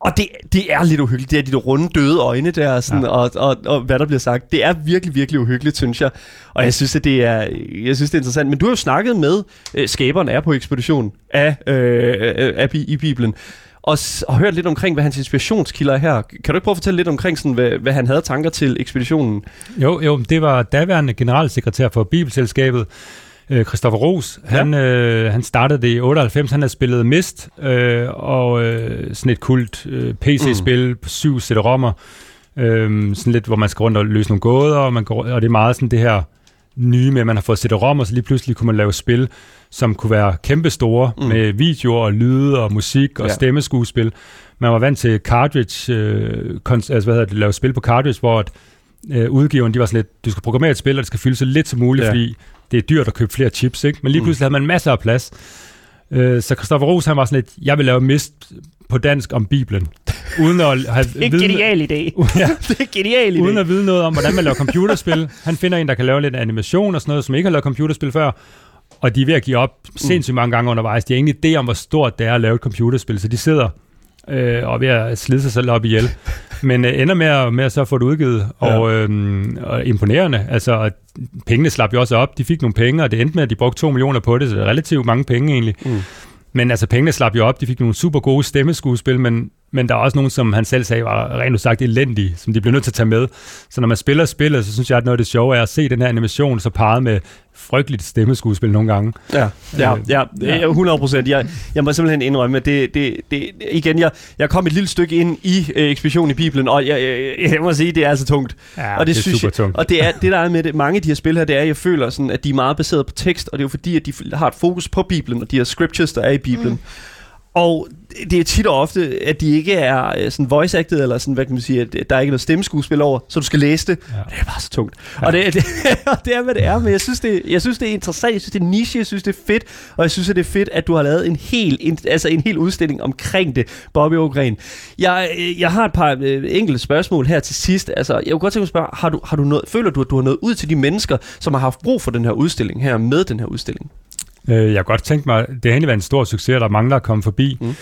Og det, det er lidt uhyggeligt. Det er de der runde døde øjne der, sådan, ja. Og, og, og, hvad der bliver sagt. Det er virkelig, virkelig uhyggeligt, synes jeg. Og jeg synes, at det er, jeg synes, det er interessant. Men du har jo snakket med øh, skaberen er på ekspedition af, øh, øh, af, i Bibelen. Og, og hørt lidt omkring, hvad hans inspirationskilder er her. Kan du ikke prøve at fortælle lidt omkring, sådan, hvad, hvad han havde tanker til ekspeditionen? Jo, jo, det var daværende generalsekretær for Bibelselskabet, øh, Christoffer Ros. Han, øh, han startede det i 98. Han havde spillet Mist og og øh, sådan et kult øh, PC-spil på syv CD-rommer. Øh, sådan lidt, hvor man skal rundt og løse nogle gåder, og, man går, og det er meget sådan det her nye med, at man har fået CD-rom, og så lige pludselig kunne man lave spil, som kunne være kæmpestore, Mm. mm. med videoer og lyde og musik og Ja. ja. stemmeskuespil. Man var vant til cartridge, øh, altså hvad hedder det, lave spil på cartridge, hvor at, øh, udgiveren, de var sådan lidt, du skal programmere et spil, og det skal fylde så lidt som muligt, Ja. ja. fordi det er dyrt at købe flere chips, ikke? Men lige Mm. pludselig havde man masser af plads. Øh, så Christoffer Ros, han var sådan lidt, jeg vil lave mist på dansk om Bibelen, uden at have Det er en viden- genial idé. ja, det er en genial idé. uden at vide noget om, hvordan man laver computerspil. Han finder en, der kan lave lidt animation og sådan noget, som ikke har lavet computerspil før. Og de er ved at give op sindssygt mange gange undervejs. De har ingen idé om, hvor stort det er at lave et computerspil, så de sidder øh, og ved at slide sig selv op ihjel. Men øh, ender med at, med at så få det udgivet, og, øhm, og imponerende. Altså, pengene slap jo også op. De fik nogle penge, og det endte med, at de brugte 2 millioner på det, så det er relativt mange penge egentlig. Mm. Men altså, pengene slap jo op. De fik nogle super gode stemmeskuespil, men, men der er også nogen, som han selv sagde, var rent sagt elendige, som de bliver nødt til at tage med. Så når man spiller spillet, så synes jeg, at noget af det sjove er at se den her animation så parret med frygteligt stemmeskuespil nogle gange. Ja, ja, Øh, ja, ja. ja. 100 procent. Jeg, jeg må simpelthen indrømme, at det, det, det, igen, jeg, jeg kom et lille stykke ind i øh, ekspeditionen i Bibelen, og jeg, jeg, jeg må sige, det er altså tungt. Ja, og det, det er synes super jeg, tungt. Og det er det der er med det, mange af de her spil her, det er, at jeg føler sådan, at de er meget baseret på tekst, og det er jo fordi, at de har et fokus på Bibelen, og de her scriptures, der er i Bibelen. Mm. Og det er tit og ofte, at de ikke er øh, sådan voice acted, eller sådan, hvad kan man sige, at der er ikke noget stemmeskuespil over, så du skal læse det. Ja. Og det er bare så tungt. Ja. Og det, det, det er, hvad det er, men jeg synes, det, jeg synes, det er interessant, jeg synes, det er niche, jeg synes, det er fedt, og jeg synes, det er fedt, at du har lavet en hel, en, altså en hel udstilling omkring det, Bobby Ogren. Jeg, jeg har et par øh, enkelte spørgsmål her til sidst. Altså, jeg kunne godt tænke mig at spørge, har du, har du noget, føler du, at du har noget ud til de mennesker, som har haft brug for den her udstilling her, med den her udstilling? Øh, jeg har godt tænkt mig, det har egentlig været en stor succes, der mangler at komme forbi. Mm.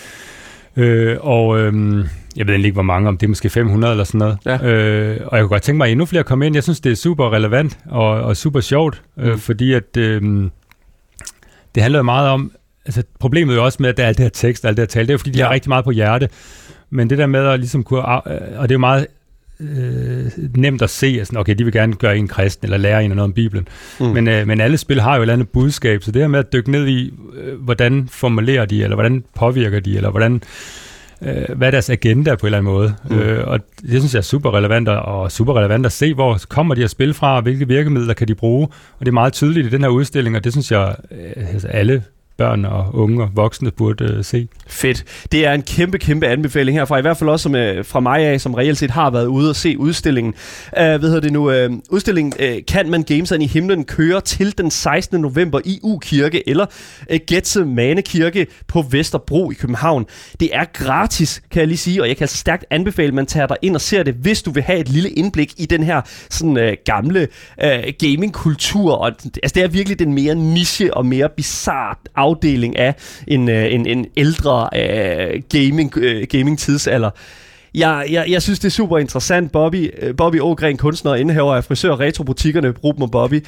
Øh, og øh, jeg ved ikke, hvor mange, om det er måske 500 eller sådan noget. Ja. Øh, og jeg kunne godt tænke mig, at endnu flere kommer ind. Jeg synes, det er super relevant og, og super sjovt, øh, mm. øh, fordi at øh, det handler jo meget om, altså problemet er jo også med, at der er alt det her tekst alt det her tale, det er jo fordi, de ja. har rigtig meget på hjerte. Men det der med at ligesom kunne, og det er jo meget øh, nemt at se, at sådan, okay, de vil gerne gøre en kristen, eller lære en noget om Bibelen. Mm. Men, øh, men alle spil har jo et eller andet budskab, så det her med at dykke ned i, øh, hvordan formulerer de, eller hvordan påvirker de, eller hvordan øh, hvad er deres agenda på en eller anden måde. Mm. Øh, og det synes jeg er super relevant, og super relevant at se, hvor kommer de her spil fra, og hvilke virkemidler kan de bruge. Og det er meget tydeligt i den her udstilling, og det synes jeg, øh, altså alle børn og unge og voksne burde øh, se. Fedt. Det er en kæmpe, kæmpe anbefaling herfra. I hvert fald også som, øh, fra mig af, som reelt set har været ude og se udstillingen. Uh, hvad hedder det nu? Uh, udstillingen uh, Kan man game i himlen køre til den 16. november i U-kirke eller uh, Gethsemane Kirke på Vesterbro i København. Det er gratis, kan jeg lige sige, og jeg kan stærkt anbefale, at man tager dig ind og ser det, hvis du vil have et lille indblik i den her sådan, uh, gamle uh, gamingkultur. Og, altså, det er virkelig den mere niche og mere bizarre afdeling af en, øh, en, en ældre øh, gaming, øh, gaming tidsalder. Jeg, jeg, jeg synes, det er super interessant. Bobby, øh, Bobby Ågren, kunstner, indehaver af frisør retrobutikkerne, Ruben og Bobby,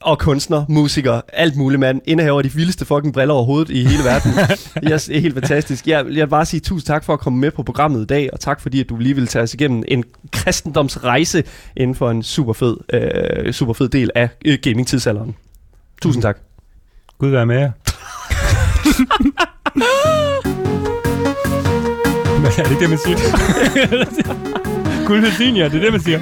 og kunstner, musiker, alt muligt mand, indehaver af de vildeste fucking briller overhovedet i hele verden. yes, det er helt fantastisk. Jeg, jeg vil bare sige tusind tak for at komme med på programmet i dag, og tak fordi, at du lige vil tage os igennem en kristendomsrejse inden for en super fed, øh, super fed del af øh, gaming-tidsalderen. Tusind tak. Gud være med jer. Men er det ikke det, man siger? Guld ja, det er det, man siger.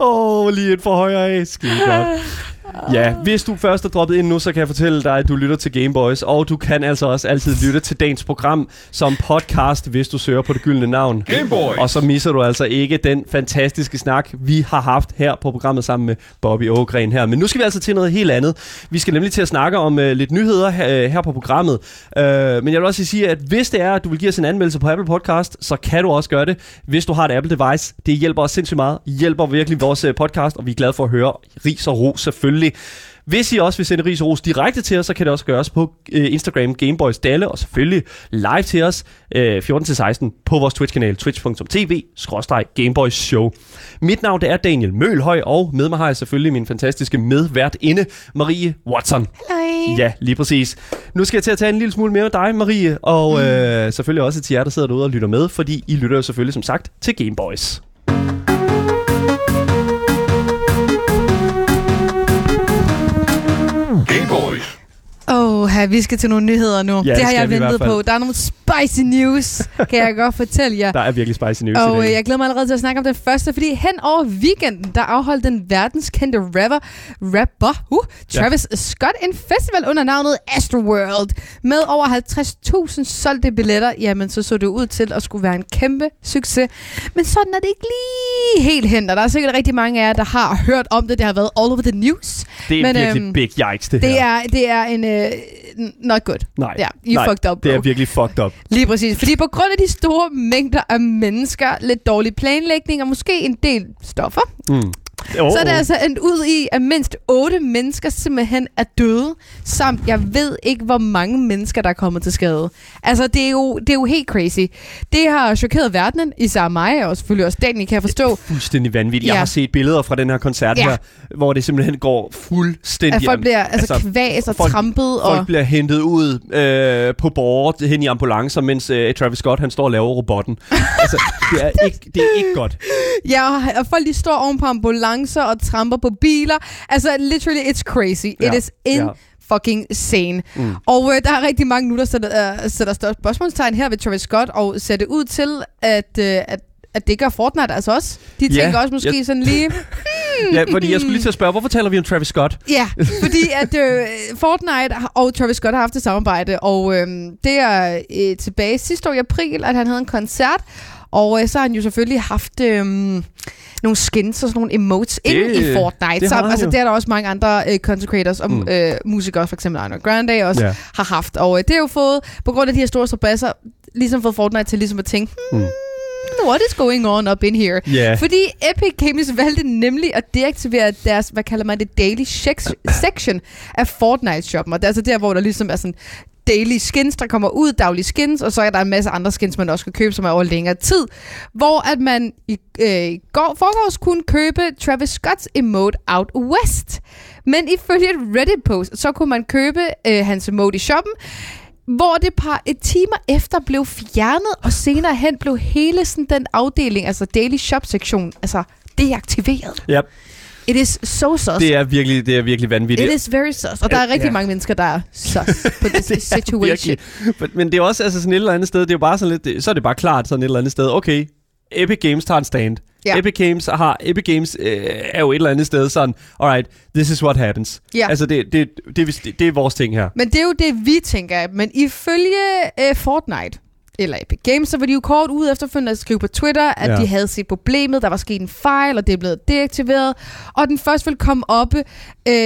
Åh, oh, lige et for højre af. Skide godt. Ja, hvis du først er droppet ind nu, så kan jeg fortælle dig, at du lytter til Gameboys, og du kan altså også altid lytte til dagens program som podcast, hvis du søger på det gyldne navn. Gameboys! Og så misser du altså ikke den fantastiske snak, vi har haft her på programmet sammen med Bobby Ågren her. Men nu skal vi altså til noget helt andet. Vi skal nemlig til at snakke om uh, lidt nyheder her, uh, her på programmet. Uh, men jeg vil også sige, at hvis det er, at du vil give os en anmeldelse på Apple Podcast, så kan du også gøre det, hvis du har et Apple device. Det hjælper os sindssygt meget. Hjælper virkelig vores podcast, og vi er glade for at høre ris og ro selvfølgelig selvfølgelig. Hvis I også vil sende ris og ros direkte til os, så kan det også gøres på øh, Instagram Gameboys Dalle, og selvfølgelig live til os øh, 14-16 på vores Twitch-kanal, twitch.tv Gameboys Show. Mit navn det er Daniel Mølhøj, og med mig har jeg selvfølgelig min fantastiske medvært inde, Marie Watson. Hej. Ja, lige præcis. Nu skal jeg til at tage en lille smule mere med dig, Marie, og mm. øh, selvfølgelig også til jer, der sidder derude og lytter med, fordi I lytter jo selvfølgelig som sagt til Gameboys. Åh, vi skal til nogle nyheder nu. Ja, det, det har jeg ventet på. Der er nogle spicy news, kan jeg godt fortælle jer. Der er virkelig spicy news Og i dag. jeg glæder mig allerede til at snakke om det første, fordi hen over weekenden, der afholdt den verdenskendte rapper, rapper uh, Travis ja. Scott en festival under navnet Astroworld. Med over 50.000 solgte billetter, jamen så så det ud til at skulle være en kæmpe succes. Men sådan er det ikke lige helt hen, og der er sikkert rigtig mange af jer, der har hørt om det. Det har været all over the news. Det er Men, virkelig øhm, big yikes, det, det her. Er, det er en... Uh, not good. Nej, ja, you nej, fucked up, bro. det er virkelig fucked up. Lige præcis. Fordi på grund af de store mængder af mennesker, lidt dårlig planlægning og måske en del stoffer, mm. Oh, så er det altså endt ud i, at mindst otte mennesker simpelthen er døde, samt jeg ved ikke, hvor mange mennesker, der er kommet til skade. Altså, det er jo, det er jo helt crazy. Det har chokeret verdenen, især mig, og selvfølgelig også Daniel, kan jeg forstå. Det er fuldstændig vanvittigt. Ja. Jeg har set billeder fra den her koncert ja. her, hvor det simpelthen går fuldstændig... At folk bliver altså, altså kvæs og folk, trampet. Folk og... bliver hentet ud øh, på bordet hen i ambulancer, mens øh, Travis Scott han står og laver robotten. altså, det er, ikke, det er ikke godt. Ja, og folk de står oven på ambulancen ambulancer og tramper på biler. Altså, literally, it's crazy. Ja. It is in ja fucking scene. Mm. Og øh, der er rigtig mange nu, der sætter, øh, sætter spørgsmålstegn her ved Travis Scott, og ser det ud til, at, øh, at, at det gør Fortnite altså også. De tænker ja, også måske ja. sådan lige... Ja, fordi jeg skulle lige til at spørge, hvorfor taler vi om Travis Scott? Ja, fordi at øh, Fortnite og Travis Scott har haft et samarbejde, og øh, det er øh, tilbage sidste år i april, at han havde en koncert, og øh, så har han jo selvfølgelig haft øh, nogle skins og sådan nogle emotes det, ind i Fortnite. det så, altså, det er der også mange andre øh, content creators og Mm. øh, musikere, for eksempel Ariana Grande også Ja. har haft. Og øh, det har jo fået, på grund af de her store strabasser, ligesom fået Fortnite til ligesom at tænke, hmm, Mm. what is going on up in here? Ja. Fordi Epic Games valgte nemlig at deaktivere deres, hvad kalder man det, daily sec- section af Fortnite-shoppen. Og det er altså der, hvor der ligesom er sådan daily skins, der kommer ud, daglige skins, og så er der en masse andre skins, man også kan købe, som er over længere tid. Hvor at man i, øh, går, forgårs kunne købe Travis Scott's emote Out West. Men ifølge et Reddit-post, så kunne man købe øh, hans emote i shoppen, hvor det par et timer efter blev fjernet, og senere hen blev hele sådan den afdeling, altså daily shop sektion, altså deaktiveret. Ja, It is so sus. det er virkelig, det er virkelig vanvittigt. It is very sus. Og der er rigtig Ja. mange mennesker, der er sus på this Det situation. virkelig. Men, det er også altså sådan et eller andet sted, det er jo bare sådan lidt, så er det bare klart sådan et eller andet sted, okay, Epic Games tager en stand. Ja. Epic Games har Epic Games øh, er jo et eller andet sted sådan, alright, this is what happens. Ja. Altså det, det, det, det, det er vores ting her. Men det er jo det, vi tænker. Men ifølge øh, Fortnite, eller Epic Games, så var de jo kort ude efterfølgende at skrive på Twitter, at Ja. de havde set problemet, der var sket en fejl, og det er blevet deaktiveret. Og den først ville komme oppe, øh,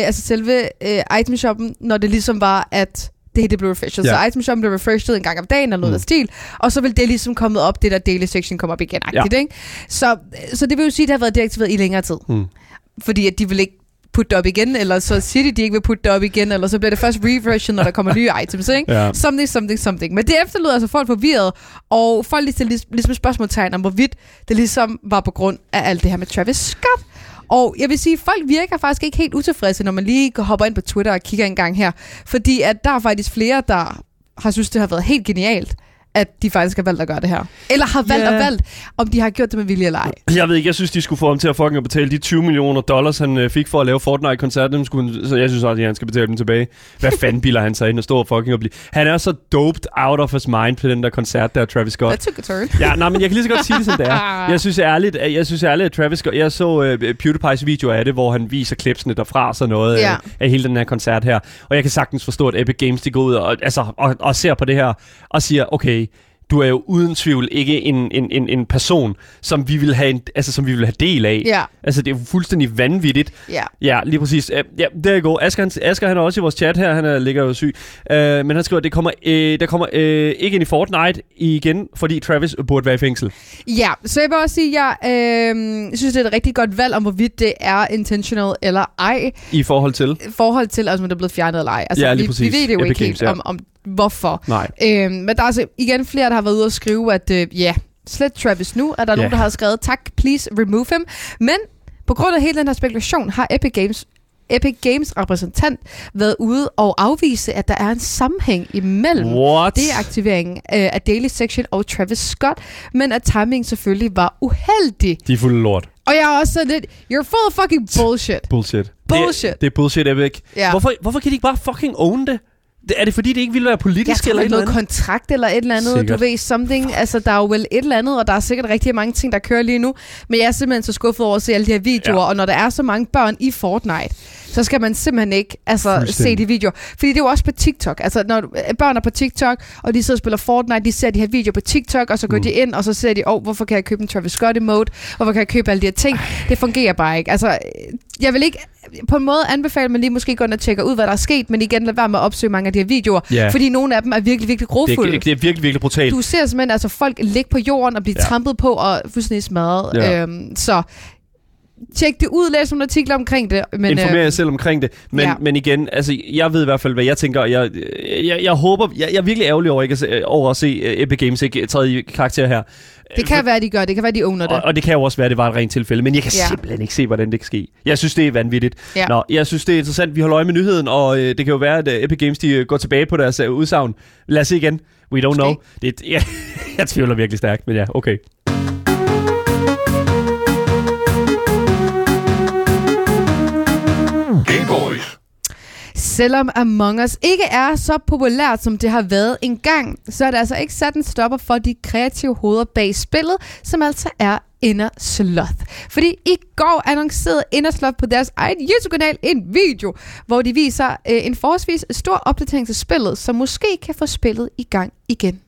altså selve øh, itemshoppen, når det ligesom var, at det hele det blev refreshed. Ja. Så itemshoppen blev refreshed en gang om dagen, eller noget Mm. af stil, og så vil det ligesom komme op, det der daily section kommer op igen. Ja. Ikke? Så, så det vil jo sige, at det har været deaktiveret i længere tid. Mm. Fordi at de vil ikke putte det op igen, eller så siger de, de ikke vil putte det op igen, eller så bliver det først refreshed, når der kommer nye items, ikke? Ja. Something, something, something. Men det efterlod altså folk forvirret, og folk lige stillede lig- ligesom spørgsmålstegn om, hvorvidt det ligesom var på grund af alt det her med Travis Scott. Og jeg vil sige, folk virker faktisk ikke helt utilfredse, når man lige går- hopper ind på Twitter og kigger en gang her. Fordi at der er faktisk flere, der har synes, det har været helt genialt, at de faktisk har valgt at gøre det her. Eller har valgt yeah. og valgt, om de har gjort det med vilje eller ej. Jeg ved ikke, jeg synes, de skulle få ham til at fucking betale de 20 millioner dollars, han øh, fik for at lave Fortnite-koncerten. Dem skulle, så jeg synes også, at han skal betale dem tilbage. Hvad fanden bilder han sig ind og stå og fucking og blive... Han er så doped out of his mind på den der koncert der, Travis Scott. That took a turn. Ja, nej, men jeg kan lige så godt sige det, som det er. Jeg synes ærligt, at, jeg synes ærligt, at Travis Scott... Jeg så uh, PewDiePie's video af det, hvor han viser klipsene derfra sådan noget Ja. af, af hele den her koncert her. Og jeg kan sagtens forstå, at Epic Games, de går ud og, altså, og, og ser på det her og siger, okay, du er jo uden tvivl ikke en, en, en, en person, som vi vil have, en, altså, som vi vil have del af. Ja, Altså, det er jo fuldstændig vanvittigt. ja. Ja, lige præcis. Uh, ja, der er god. Asger, han, Asger, han er også i vores chat her. Han er, ligger jo syg. Uh, men han skriver, at det kommer, uh, der kommer uh, ikke ind i Fortnite igen, fordi Travis burde være i fængsel. Ja, så jeg vil også sige, at jeg øh, synes, det er et rigtig godt valg om, hvorvidt det er intentional eller ej, I forhold til? i forhold til, altså, om det er blevet fjernet eller ej. Altså, Ja, lige vi, præcis. vi ved det jo Epic ikke Games, helt ja. om, om hvorfor. Nej. Øh, men der er altså igen flere, der har været ude og skrive, at øh, ja, slet Travis nu. Er der Ja. nogen, der har skrevet, tak, please remove him. Men på grund af hele den her spekulation, har Epic Games Epic Games repræsentant været ude og afvise, at der er en sammenhæng imellem What? deaktiveringen øh, af Daily Section og Travis Scott, men at timingen selvfølgelig var uheldig. De er fulde lort. Og jeg er også sådan lidt, you're full of fucking bullshit. Bullshit. Bullshit. Det, det er bullshit, Epic. Ja. Hvorfor, hvorfor kan de ikke bare fucking own det? Det? Er det fordi, det ikke ville være politisk tror eller et eller noget andet? kontrakt eller et eller andet, Sikkert. du ved, something. Altså, der er jo vel et eller andet, og der er sikkert rigtig mange ting, der kører lige nu. Men jeg er simpelthen så skuffet over at se alle de her videoer, ja. og når der er så mange børn i Fortnite, så skal man simpelthen ikke altså, se de videoer. Fordi det er jo også på TikTok. Altså, når du- børn er på TikTok, og de sidder og spiller Fortnite, de ser de her videoer på TikTok, og så går Mm. de ind, og så ser de, åh, oh, hvorfor kan jeg købe en Travis Scott emote? Hvorfor kan jeg købe alle de her ting? Det fungerer bare ikke. Altså, jeg vil ikke på en måde anbefale, at man lige måske går ind og tjekker ud, hvad der er sket, men igen, lad være med at opsøge mange af de her videoer, Ja. fordi nogle af dem er virkelig, virkelig Det grofulde. er, det er virkelig, virkelig brutalt. Du ser simpelthen altså folk ligge på jorden og blive ja. trampet på og fuldstændig smadret. Ja. Øhm, så tjek det ud, læs nogle artikler omkring det. Men, Informer jer selv omkring det. Men, ja. men igen, altså, jeg ved i hvert fald, hvad jeg tænker. Jeg, jeg, jeg håber, jeg, jeg er virkelig ærgerlig over, ikke at se, over at se uh, Epic Games ikke træde i karakter her. det kan være, de gør det. Kan være, de owner det. Og, og det kan jo også være, det var et rent tilfælde, men jeg kan ja. Ja. simpelthen ikke se, hvordan det kan ske. Jeg synes, det er vanvittigt. Ja. Nå, jeg synes, det er interessant. Vi holder øje med nyheden, og øh, det kan jo være, at øh, Epic Games de, øh, går tilbage på deres øh, udsagn. Lad os se igen. We don't Måske. know. Det, ja, jeg tvivler virkelig stærkt, men ja, okay. Selvom Among Us ikke er så populært, som det har været engang, så er det altså ikke sat en stopper for de kreative hoveder bag spillet, som altså er Inner Sloth. Fordi i går annoncerede Inner Sloth på deres egen YouTube-kanal en video, hvor de viser øh, en forholdsvis stor opdatering til spillet, som måske kan få spillet i gang igen.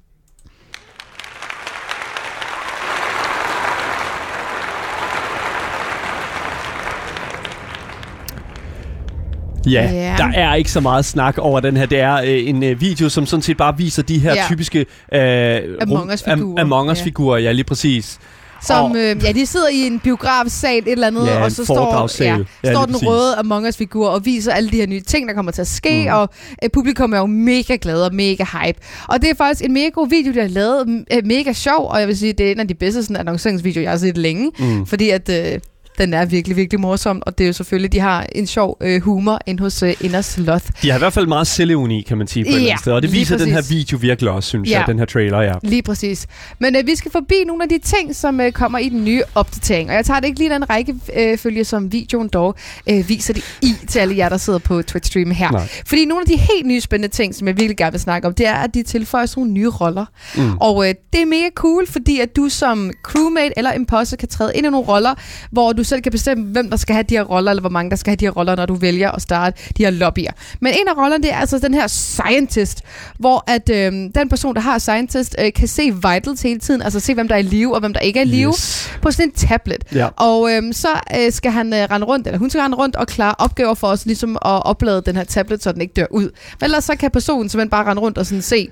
Ja, Ja. der er ikke så meget snak over den her. Det er øh, en øh, video, som sådan set bare viser de her Ja. typiske øh, Among Us-figurer. Am- Among Ja. Us-figurer, ja, lige præcis. Som, Og- øh, ja, de sidder i en biografsal et eller andet, Ja, og så står, ja, Ja, står den præcis. røde Among Us-figur og viser alle de her nye ting, der kommer til at ske, Mm. og øh, publikum er jo mega glad og mega hype. Og det er faktisk en mega god video, der er lavet, øh, mega sjov, og jeg vil sige, det er en af de bedste sådan, annonceringsvideoer, jeg har set længe, Mm. fordi at... Øh, den er virkelig, virkelig morsom, og det er jo selvfølgelig, de har en sjov øh, humor ind hos øh, Inner Sloth. De har i hvert fald meget selvevni, kan man sige, på et Ja, eller andet sted. Og det viser den her video virkelig også, synes Ja. jeg, den her trailer, ja. Lige præcis. Men øh, vi skal forbi nogle af de ting, som øh, kommer i den nye opdatering. Og jeg tager det ikke lige den rækkefølge, øh, som videoen dog øh, viser det i til alle jer, der sidder på Twitch-streamen her. Nej. Fordi nogle af de helt nye spændende ting, som jeg virkelig gerne vil snakke om, det er, at de tilføjer sådan nogle nye roller. Mm. Og øh, det er mega cool, fordi at du som crewmate eller imposter kan træde ind i nogle roller, hvor du selv kan bestemme, hvem der skal have de her roller, eller hvor mange der skal have de her roller, når du vælger at starte de her lobbyer. Men en af rollerne, det er altså den her scientist, hvor at øh, den person, der har scientist, øh, kan se vitals hele tiden, altså se, hvem der er i live og hvem der ikke er i live, Yes. på sådan en tablet. Ja. Og øhm, så øh, skal han øh, rende rundt, eller hun skal rende rundt og klare opgaver for os, ligesom at oplade den her tablet, så den ikke dør ud. Men ellers så kan personen simpelthen bare rende rundt og sådan se,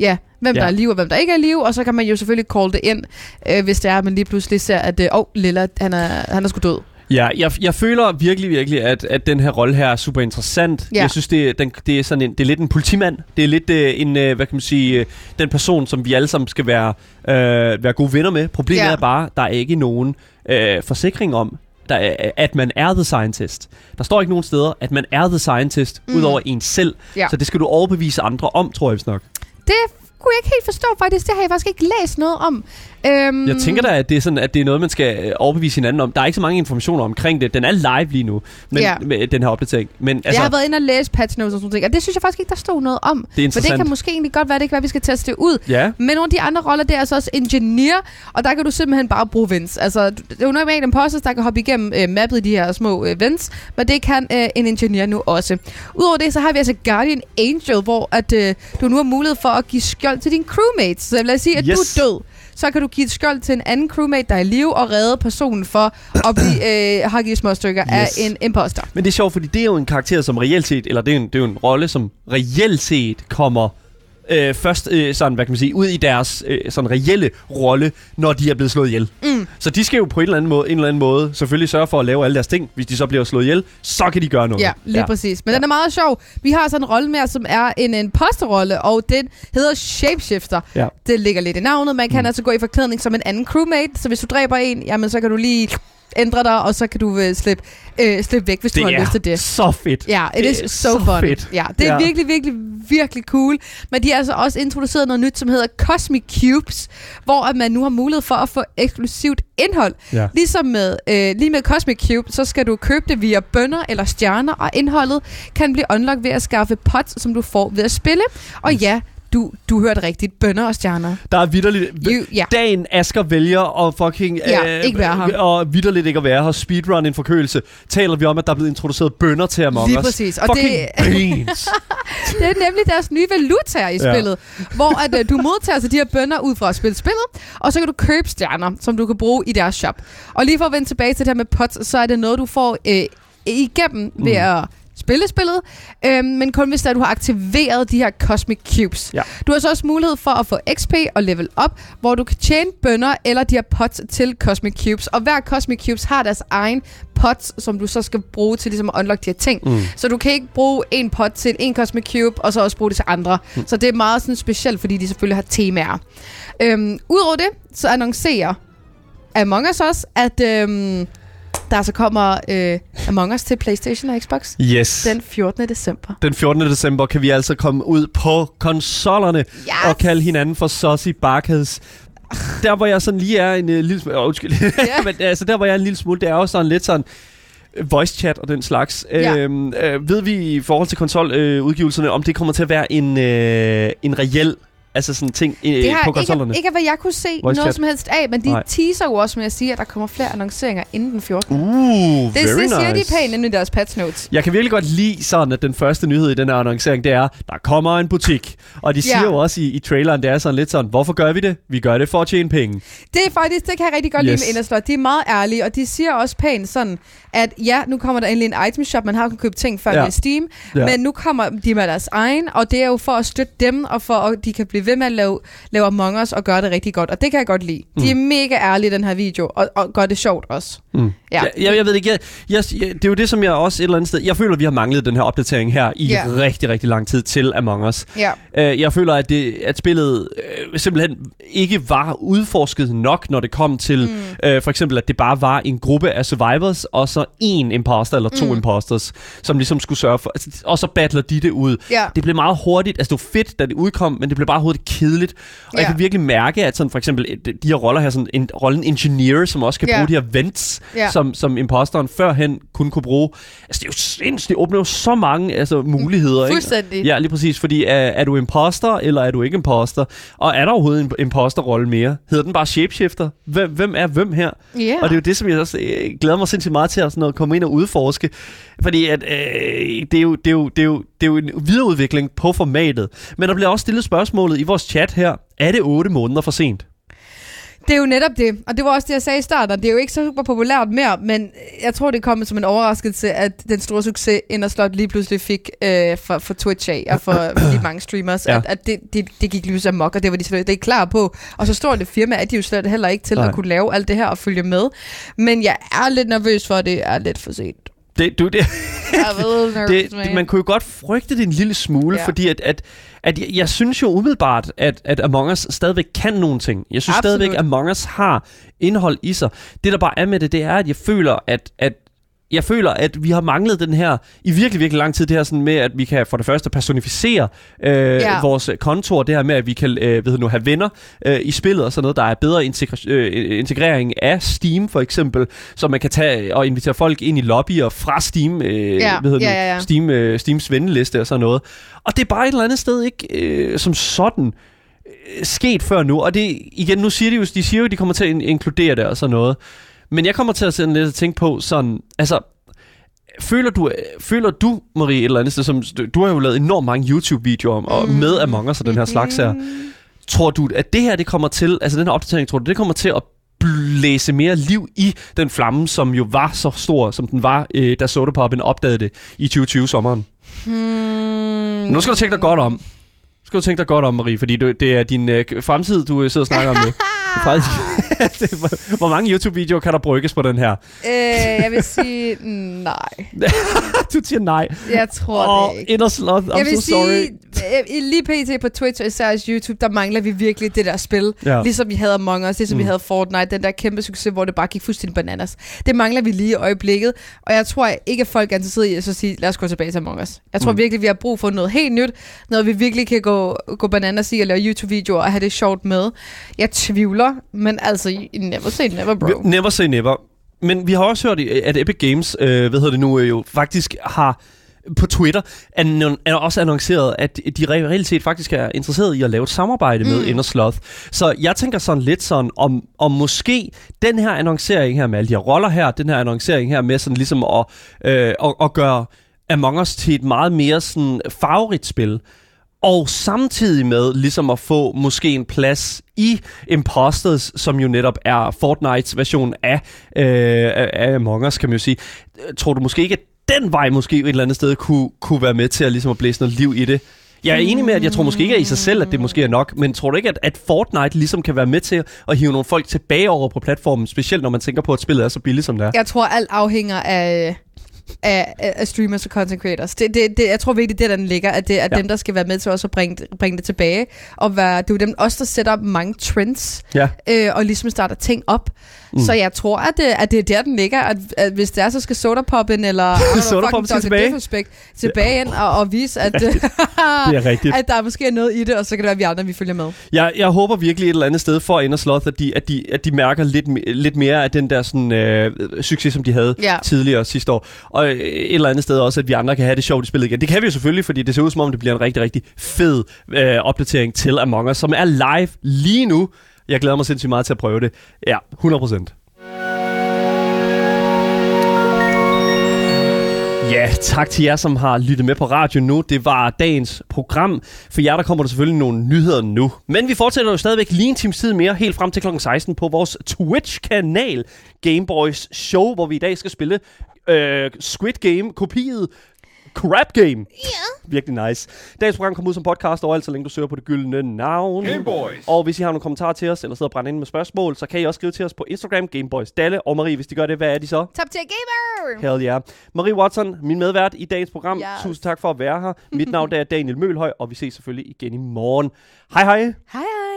ja, hvem Ja. der er i live og hvem der ikke er i live, og så kan man jo selvfølgelig call det ind, øh, hvis det er, at man lige pludselig ser, at øh, oh, Lilla, han er, han er sgu død. Ja, jeg, jeg føler virkelig, virkelig, at, at den her rolle her er super interessant. Ja. Jeg synes, det, den, det, er sådan en, det er lidt en politimand. Det er lidt øh, en, øh, hvad kan man sige, øh, den person, som vi alle sammen skal være, øh, være gode venner med. Problemet Ja. er bare, der er ikke nogen øh, forsikring om, der er, at man er the scientist. Der står ikke nogen steder, at man er the scientist. Mm. udover en selv. Ja. Så det skal du overbevise andre om, tror jeg vist nok. Det kunne jeg ikke helt forstå faktisk, det har jeg faktisk ikke læst noget om. Øhm, Jeg tænker da, at det, er sådan, at det er noget, man skal øh, overbevise hinanden om. Der er ikke så mange informationer omkring det. Den er live lige nu, men, Ja. med den her opdatering. Men Altså, jeg har været inde og læse patch notes og sådan noget, og det synes jeg faktisk ikke, der stod noget om. det er For det kan måske egentlig godt være, det kan være, vi skal teste det ud. Ja, Men nogle af de andre roller, det er altså også engineer, og der kan du simpelthen bare bruge vents. Altså, det er jo normalt en posters, der kan hoppe igennem øh, mappet i de her små øh, vents, men det kan øh, en engineer nu også. Udover det, så har vi altså Guardian Angel, hvor at, øh, du nu har mulighed for at give skjold til dine crewmates. Så lad os sige, at. Yes. du er død. Så kan du give et skjold til en anden crewmate, der er i live, og redde personen for at blive øh, hakket i små stykker yes. af en imposter. men det er sjovt, fordi det er jo en karakter, som reelt set, eller det er, en, det er jo en rolle, som reelt set kommer øh, først øh, sådan, hvad kan man sige, ud i deres øh, sådan reelle rolle, når de er blevet slået ihjel. Mm. Så de skal jo på en eller, anden måde, en eller anden måde selvfølgelig sørge for at lave alle deres ting. Hvis de så bliver slået ihjel, så kan de gøre noget. Ja, lige ja. præcis. Men ja. den er meget sjov. Vi har sådan en rolle mere, som er en imposterrolle, og den hedder Shapeshifter. Ja. Det ligger lidt i navnet. Man kan mm. altså gå i forklædning som en anden crewmate, så hvis du dræber en, jamen så kan du lige ændre dig, og så kan du øh, slippe, øh, slippe væk, hvis Det du har lyst til det. så fedt. Ja, it Det is er so, fun. fedt. Ja, det er Ja. virkelig, virkelig, virkelig cool. Men de har altså også introduceret noget nyt, som hedder Cosmic Cubes, hvor at man nu har mulighed for at få eksklusivt indhold. Ja. Ligesom med, øh, lige med Cosmic Cube, så skal du købe det via bønder eller stjerner, og indholdet kan blive unlocked ved at skaffe pots, som du får ved at spille. Og ja, du, du hørte rigtigt, bønder og stjerner. Der er vidderligt... You, ja. Dagen Asger vælger at fucking... Ja, ikke være her. Og vidderligt ikke at være her. Speedrun en forkølelse. Taler vi om, at der er blevet introduceret bønder til Among Lige Us. præcis. Og fucking det, beans. det er nemlig deres nye valuta i Ja. spillet, hvor at, øh, du modtager altså de her bønder ud fra at spille spillet, og så kan du købe stjerner, som du kan bruge i deres shop. Og lige for at vende tilbage til det her med pots, så er det noget, du får øh, igennem ved Mm. at spille spillet, øh, men kun hvis der, du har aktiveret de her Cosmic Cubes. Ja. Du har så også mulighed for at få XP og level up, hvor du kan tjene bønder eller de her pots til Cosmic Cubes. Og hver Cosmic Cubes har deres egen pots, som du så skal bruge til ligesom at unlock de her ting. Mm. Så du kan ikke bruge en pot til en Cosmic Cube, og så også bruge det til andre. Mm. Så det er meget sådan specielt, fordi de selvfølgelig har temaer. Øhm, Udover det, så annoncerer Among Us også, at øhm, der så kommer øh, Among Us til Playstation og Xbox Yes. den 14. december. Den 14. december kan vi altså komme ud på konsollerne Yes! og kalde hinanden for Saucy Barkheads. Der hvor jeg sådan lige er en uh, lille smule... Oh, undskyld. Ja. Men altså, der hvor jeg er en lille smule, det er jo sådan lidt sådan... voice chat og den slags. Ja. Øhm, øh, ved vi i forhold til konsoludgivelserne, øh, om det kommer til at være en, øh, en reel altså sådan ting øh, Det på har konsollerne? ikke, ikke hvad jeg kunne se Voice noget chat. som helst af, men de Nej. teaser jo også med at sige, at der kommer flere annonceringer inden den 14. Uh, Det, det siger nice. de pænt i deres patch notes. Jeg kan virkelig godt lide sådan, at den første nyhed i den her annoncering, det er, der kommer en butik. Og de siger Ja. jo også i, i traileren, det er sådan lidt sådan, hvorfor gør vi det? Vi gør det for at tjene penge. Det er faktisk, det kan jeg rigtig godt yes. Lide med Inderslot. De er meget ærlige, og de siger også pænt sådan, at ja, nu kommer der endelig en item shop, man har kunnet købe ting før Ja. med Steam, ja. men nu kommer de med deres egen, og det er jo for at støtte dem, og for at de kan blive ved med at lave, lave Among Us og gøre det rigtig godt, og det kan jeg godt lide. De er mega ærlige i den her video, og, og gør det sjovt også. Mm. Ja. Jeg, jeg, jeg ved ikke, jeg, jeg, jeg, det er jo det, som jeg også et eller andet sted... Jeg føler, at vi har manglet den her opdatering her i Ja. rigtig, rigtig lang tid til Among Us. Ja. Øh, jeg føler, at, det, at spillet øh, simpelthen ikke var udforsket nok, når det kom til mm. øh, for eksempel, at det bare var en gruppe af survivors, og så en imposter eller to mm. imposters, som ligesom skulle sørge for... Altså, og så battler de det ud. Ja. Det blev meget hurtigt, altså det var fedt, da det udkom, men det blev bare hurtigt kedeligt. Og jeg Ja. kan virkelig mærke, at sådan for eksempel et- de her roller her, sådan en rollen engineer, som også kan Ja. bruge de her vents, Ja. som, som imposteren førhen kun kunne bruge. Altså det er jo sindssygt, det åbner jo så mange altså, muligheder. ikke? Fuldstændig. Ja, lige præcis, fordi er, er du imposter, eller er du ikke imposter? Og er der overhovedet en imposterrolle mere? Hedder den bare shapeshifter? Hvem, hvem er hvem her? Ja. Og det er jo det, som jeg også øh, glæder mig sindssygt meget til at sådan noget, komme ind og udforske. Fordi at, øh, det, er jo, det, er jo, det, er jo, det er jo en videreudvikling på formatet. Men der bliver også stillet spørgsmålet i vores chat her. Er det 8 måneder for sent? Det er jo netop det, og det var også det, jeg sagde i starten. Det er jo ikke så super populært mere, men jeg tror, det kom som en overraskelse, at den store succes Inderslot lige pludselig fik øh, for, for Twitch af, og for, for de mange streamers, Ja. at, at det, det, det gik lige amok, og det var de slet ikke klar på. Og så stort et firma er de jo slet heller ikke til Nej. at kunne lave alt det her og følge med. Men jeg er lidt nervøs for, at det er lidt for sent. Det, du, det, Jeg ved, nervøs, det, det, man kunne jo godt frygte det en lille smule. Ja. fordi at, at, at jeg, jeg synes jo umiddelbart, at, at Among Us stadigvæk kan nogle ting. Jeg synes Absolut. stadigvæk, at Among Us har indhold i sig. Det, der bare er med det, det er, at jeg føler, at, at jeg føler, at vi har manglet den her i virkelig, virkelig lang tid, det her sådan med, at vi kan for det første personificere øh, Ja. vores kontor, det her med, at vi kan øh, ved nu, have venner øh, i spillet og sådan noget, der er bedre integra- øh, integrering af Steam for eksempel, så man kan tage og invitere folk ind i lobbyer fra Steam, øh, Ja, hvad hedder ja, ja, ja. Steam, øh, Steams venneliste og sådan noget. Og det er bare et eller andet sted ikke øh, som sådan øh, sket før nu. Og det, igen, nu siger de jo, de siger jo, at de kommer til at in- inkludere det og sådan noget. Men jeg kommer til at sådan lidt at tænke på sådan, altså, føler du, føler du, Marie, et eller andet sted, som, du, har jo lavet enormt mange YouTube-videoer om, og med Among Us og den her slags her. Tror du, at det her, det kommer til, altså den her opdatering, tror du, det kommer til at blæse mere liv i den flamme, som jo var så stor, som den var, øh, da Sodapoppen opdagede det i 2020-sommeren? Hmm. Nu skal du tænke dig godt om. Nu skal du tænke dig godt om, Marie, fordi du, det er din øh, fremtid, du øh, sidder og snakker om nu. Faktisk, hvor- mange YouTube-videoer kan der brygges på den her? Øh, jeg vil sige nej. Du siger nej. Jeg tror Åh, det ikke. Inner Sloth, I'm jeg vil so sorry. sige, øh, lige pt. på Twitch og især YouTube, der mangler vi virkelig det der spil. Ja. Ligesom vi havde Among Us, ligesom mm. vi Mm. havde Fortnite, den der kæmpe succes, hvor det bare gik fuldstændig bananas. Det mangler vi lige i øjeblikket, og jeg tror ikke, at folk er interesseret i at så sige, lad os gå tilbage til Among Us. Jeg tror Mm. mm. virkelig, vi har brug for noget helt nyt, noget vi virkelig kan gå, gå bananas i og lave YouTube-videoer og have det sjovt med. Jeg tvivler, men altså, never say never, bro. Never say never. Men vi har også hørt, at Epic Games, øh, hvad hedder det nu, øh, jo faktisk har på Twitter annon- er også annonceret, at de re- reelt set faktisk er interesseret i at lave et samarbejde med Mm. Inner Sloth. Så jeg tænker sådan lidt sådan, om, om måske den her annoncering her med alle de her roller her, den her annoncering her med sådan ligesom at, øh, at, at gøre Among Us til et meget mere sådan farverigt spil, og samtidig med ligesom at få måske en plads i Imposters, som jo netop er Fortnites version af, øh, af Among Us, kan man jo sige. Tror du måske ikke, at den vej måske et eller andet sted kunne, kunne være med til at, ligesom at blæse noget liv i det? Jeg er enig med, at jeg tror måske ikke at i sig selv, at det måske er nok, men tror du ikke, at, at Fortnite ligesom kan være med til at hive nogle folk tilbage over på platformen, specielt når man tænker på, at spillet er så billigt, som det er? Jeg tror, alt afhænger af af, af, streamers og content creators. Det, det, det, jeg tror virkelig, det er, der den ligger, at det er Ja. dem, der skal være med til også at bringe, det- bringe det tilbage. Og være, det er jo dem også, der sætter mange trends, Ja. øh, og ligesom starter ting op. Mm. Så jeg tror, at det, at det er der, den ligger. At, at hvis det er, så skal Sodapoppen eller I don't know, Soda Pop fucking skal tilbage. Disrespect tilbage ind og, og vise, at, Det er rigtigt. at der måske er noget i det, og så kan det være, at vi andre vi følger med. Jeg, jeg håber virkelig et eller andet sted for Ender Sloth, at de, at de, at de mærker lidt, lidt mere af den der sådan, øh, succes, som de havde Ja. tidligere sidste år. Og øh, et eller andet sted også, at vi andre kan have det sjovt i spillet igen. Det kan vi jo selvfølgelig, fordi det ser ud som om, det bliver en rigtig, rigtig fed øh, opdatering til Among Us, som er live lige nu. Jeg glæder mig sindssygt meget til at prøve det. Ja, 100 procent. Ja, tak til jer, som har lyttet med på radio nu. Det var dagens program. For jer, der kommer der selvfølgelig nogle nyheder nu. Men vi fortsætter jo stadigvæk lige en times tid mere, helt frem til kl. 16 på vores Twitch-kanal Gameboys Show, hvor vi i dag skal spille øh, Squid Game, kopiet Crap Game. Yeah. Virkelig nice. Dagens program kommer ud som podcast overalt, så længe du søger på det gyldne navn. Gameboys. Og hvis I har nogle kommentarer til os, eller sidder og brænder ind med spørgsmål, så kan I også skrive til os på Instagram, Gameboys Dalle. Og Marie, hvis de gør det, hvad er de så? Top tier gamer! Hell yeah. Marie Watson, min medvært i dagens program. Yes. Tusind tak for at være her. Mit navn er Daniel Mølhøj, og vi ses selvfølgelig igen i morgen. Hej hej! Hej hej!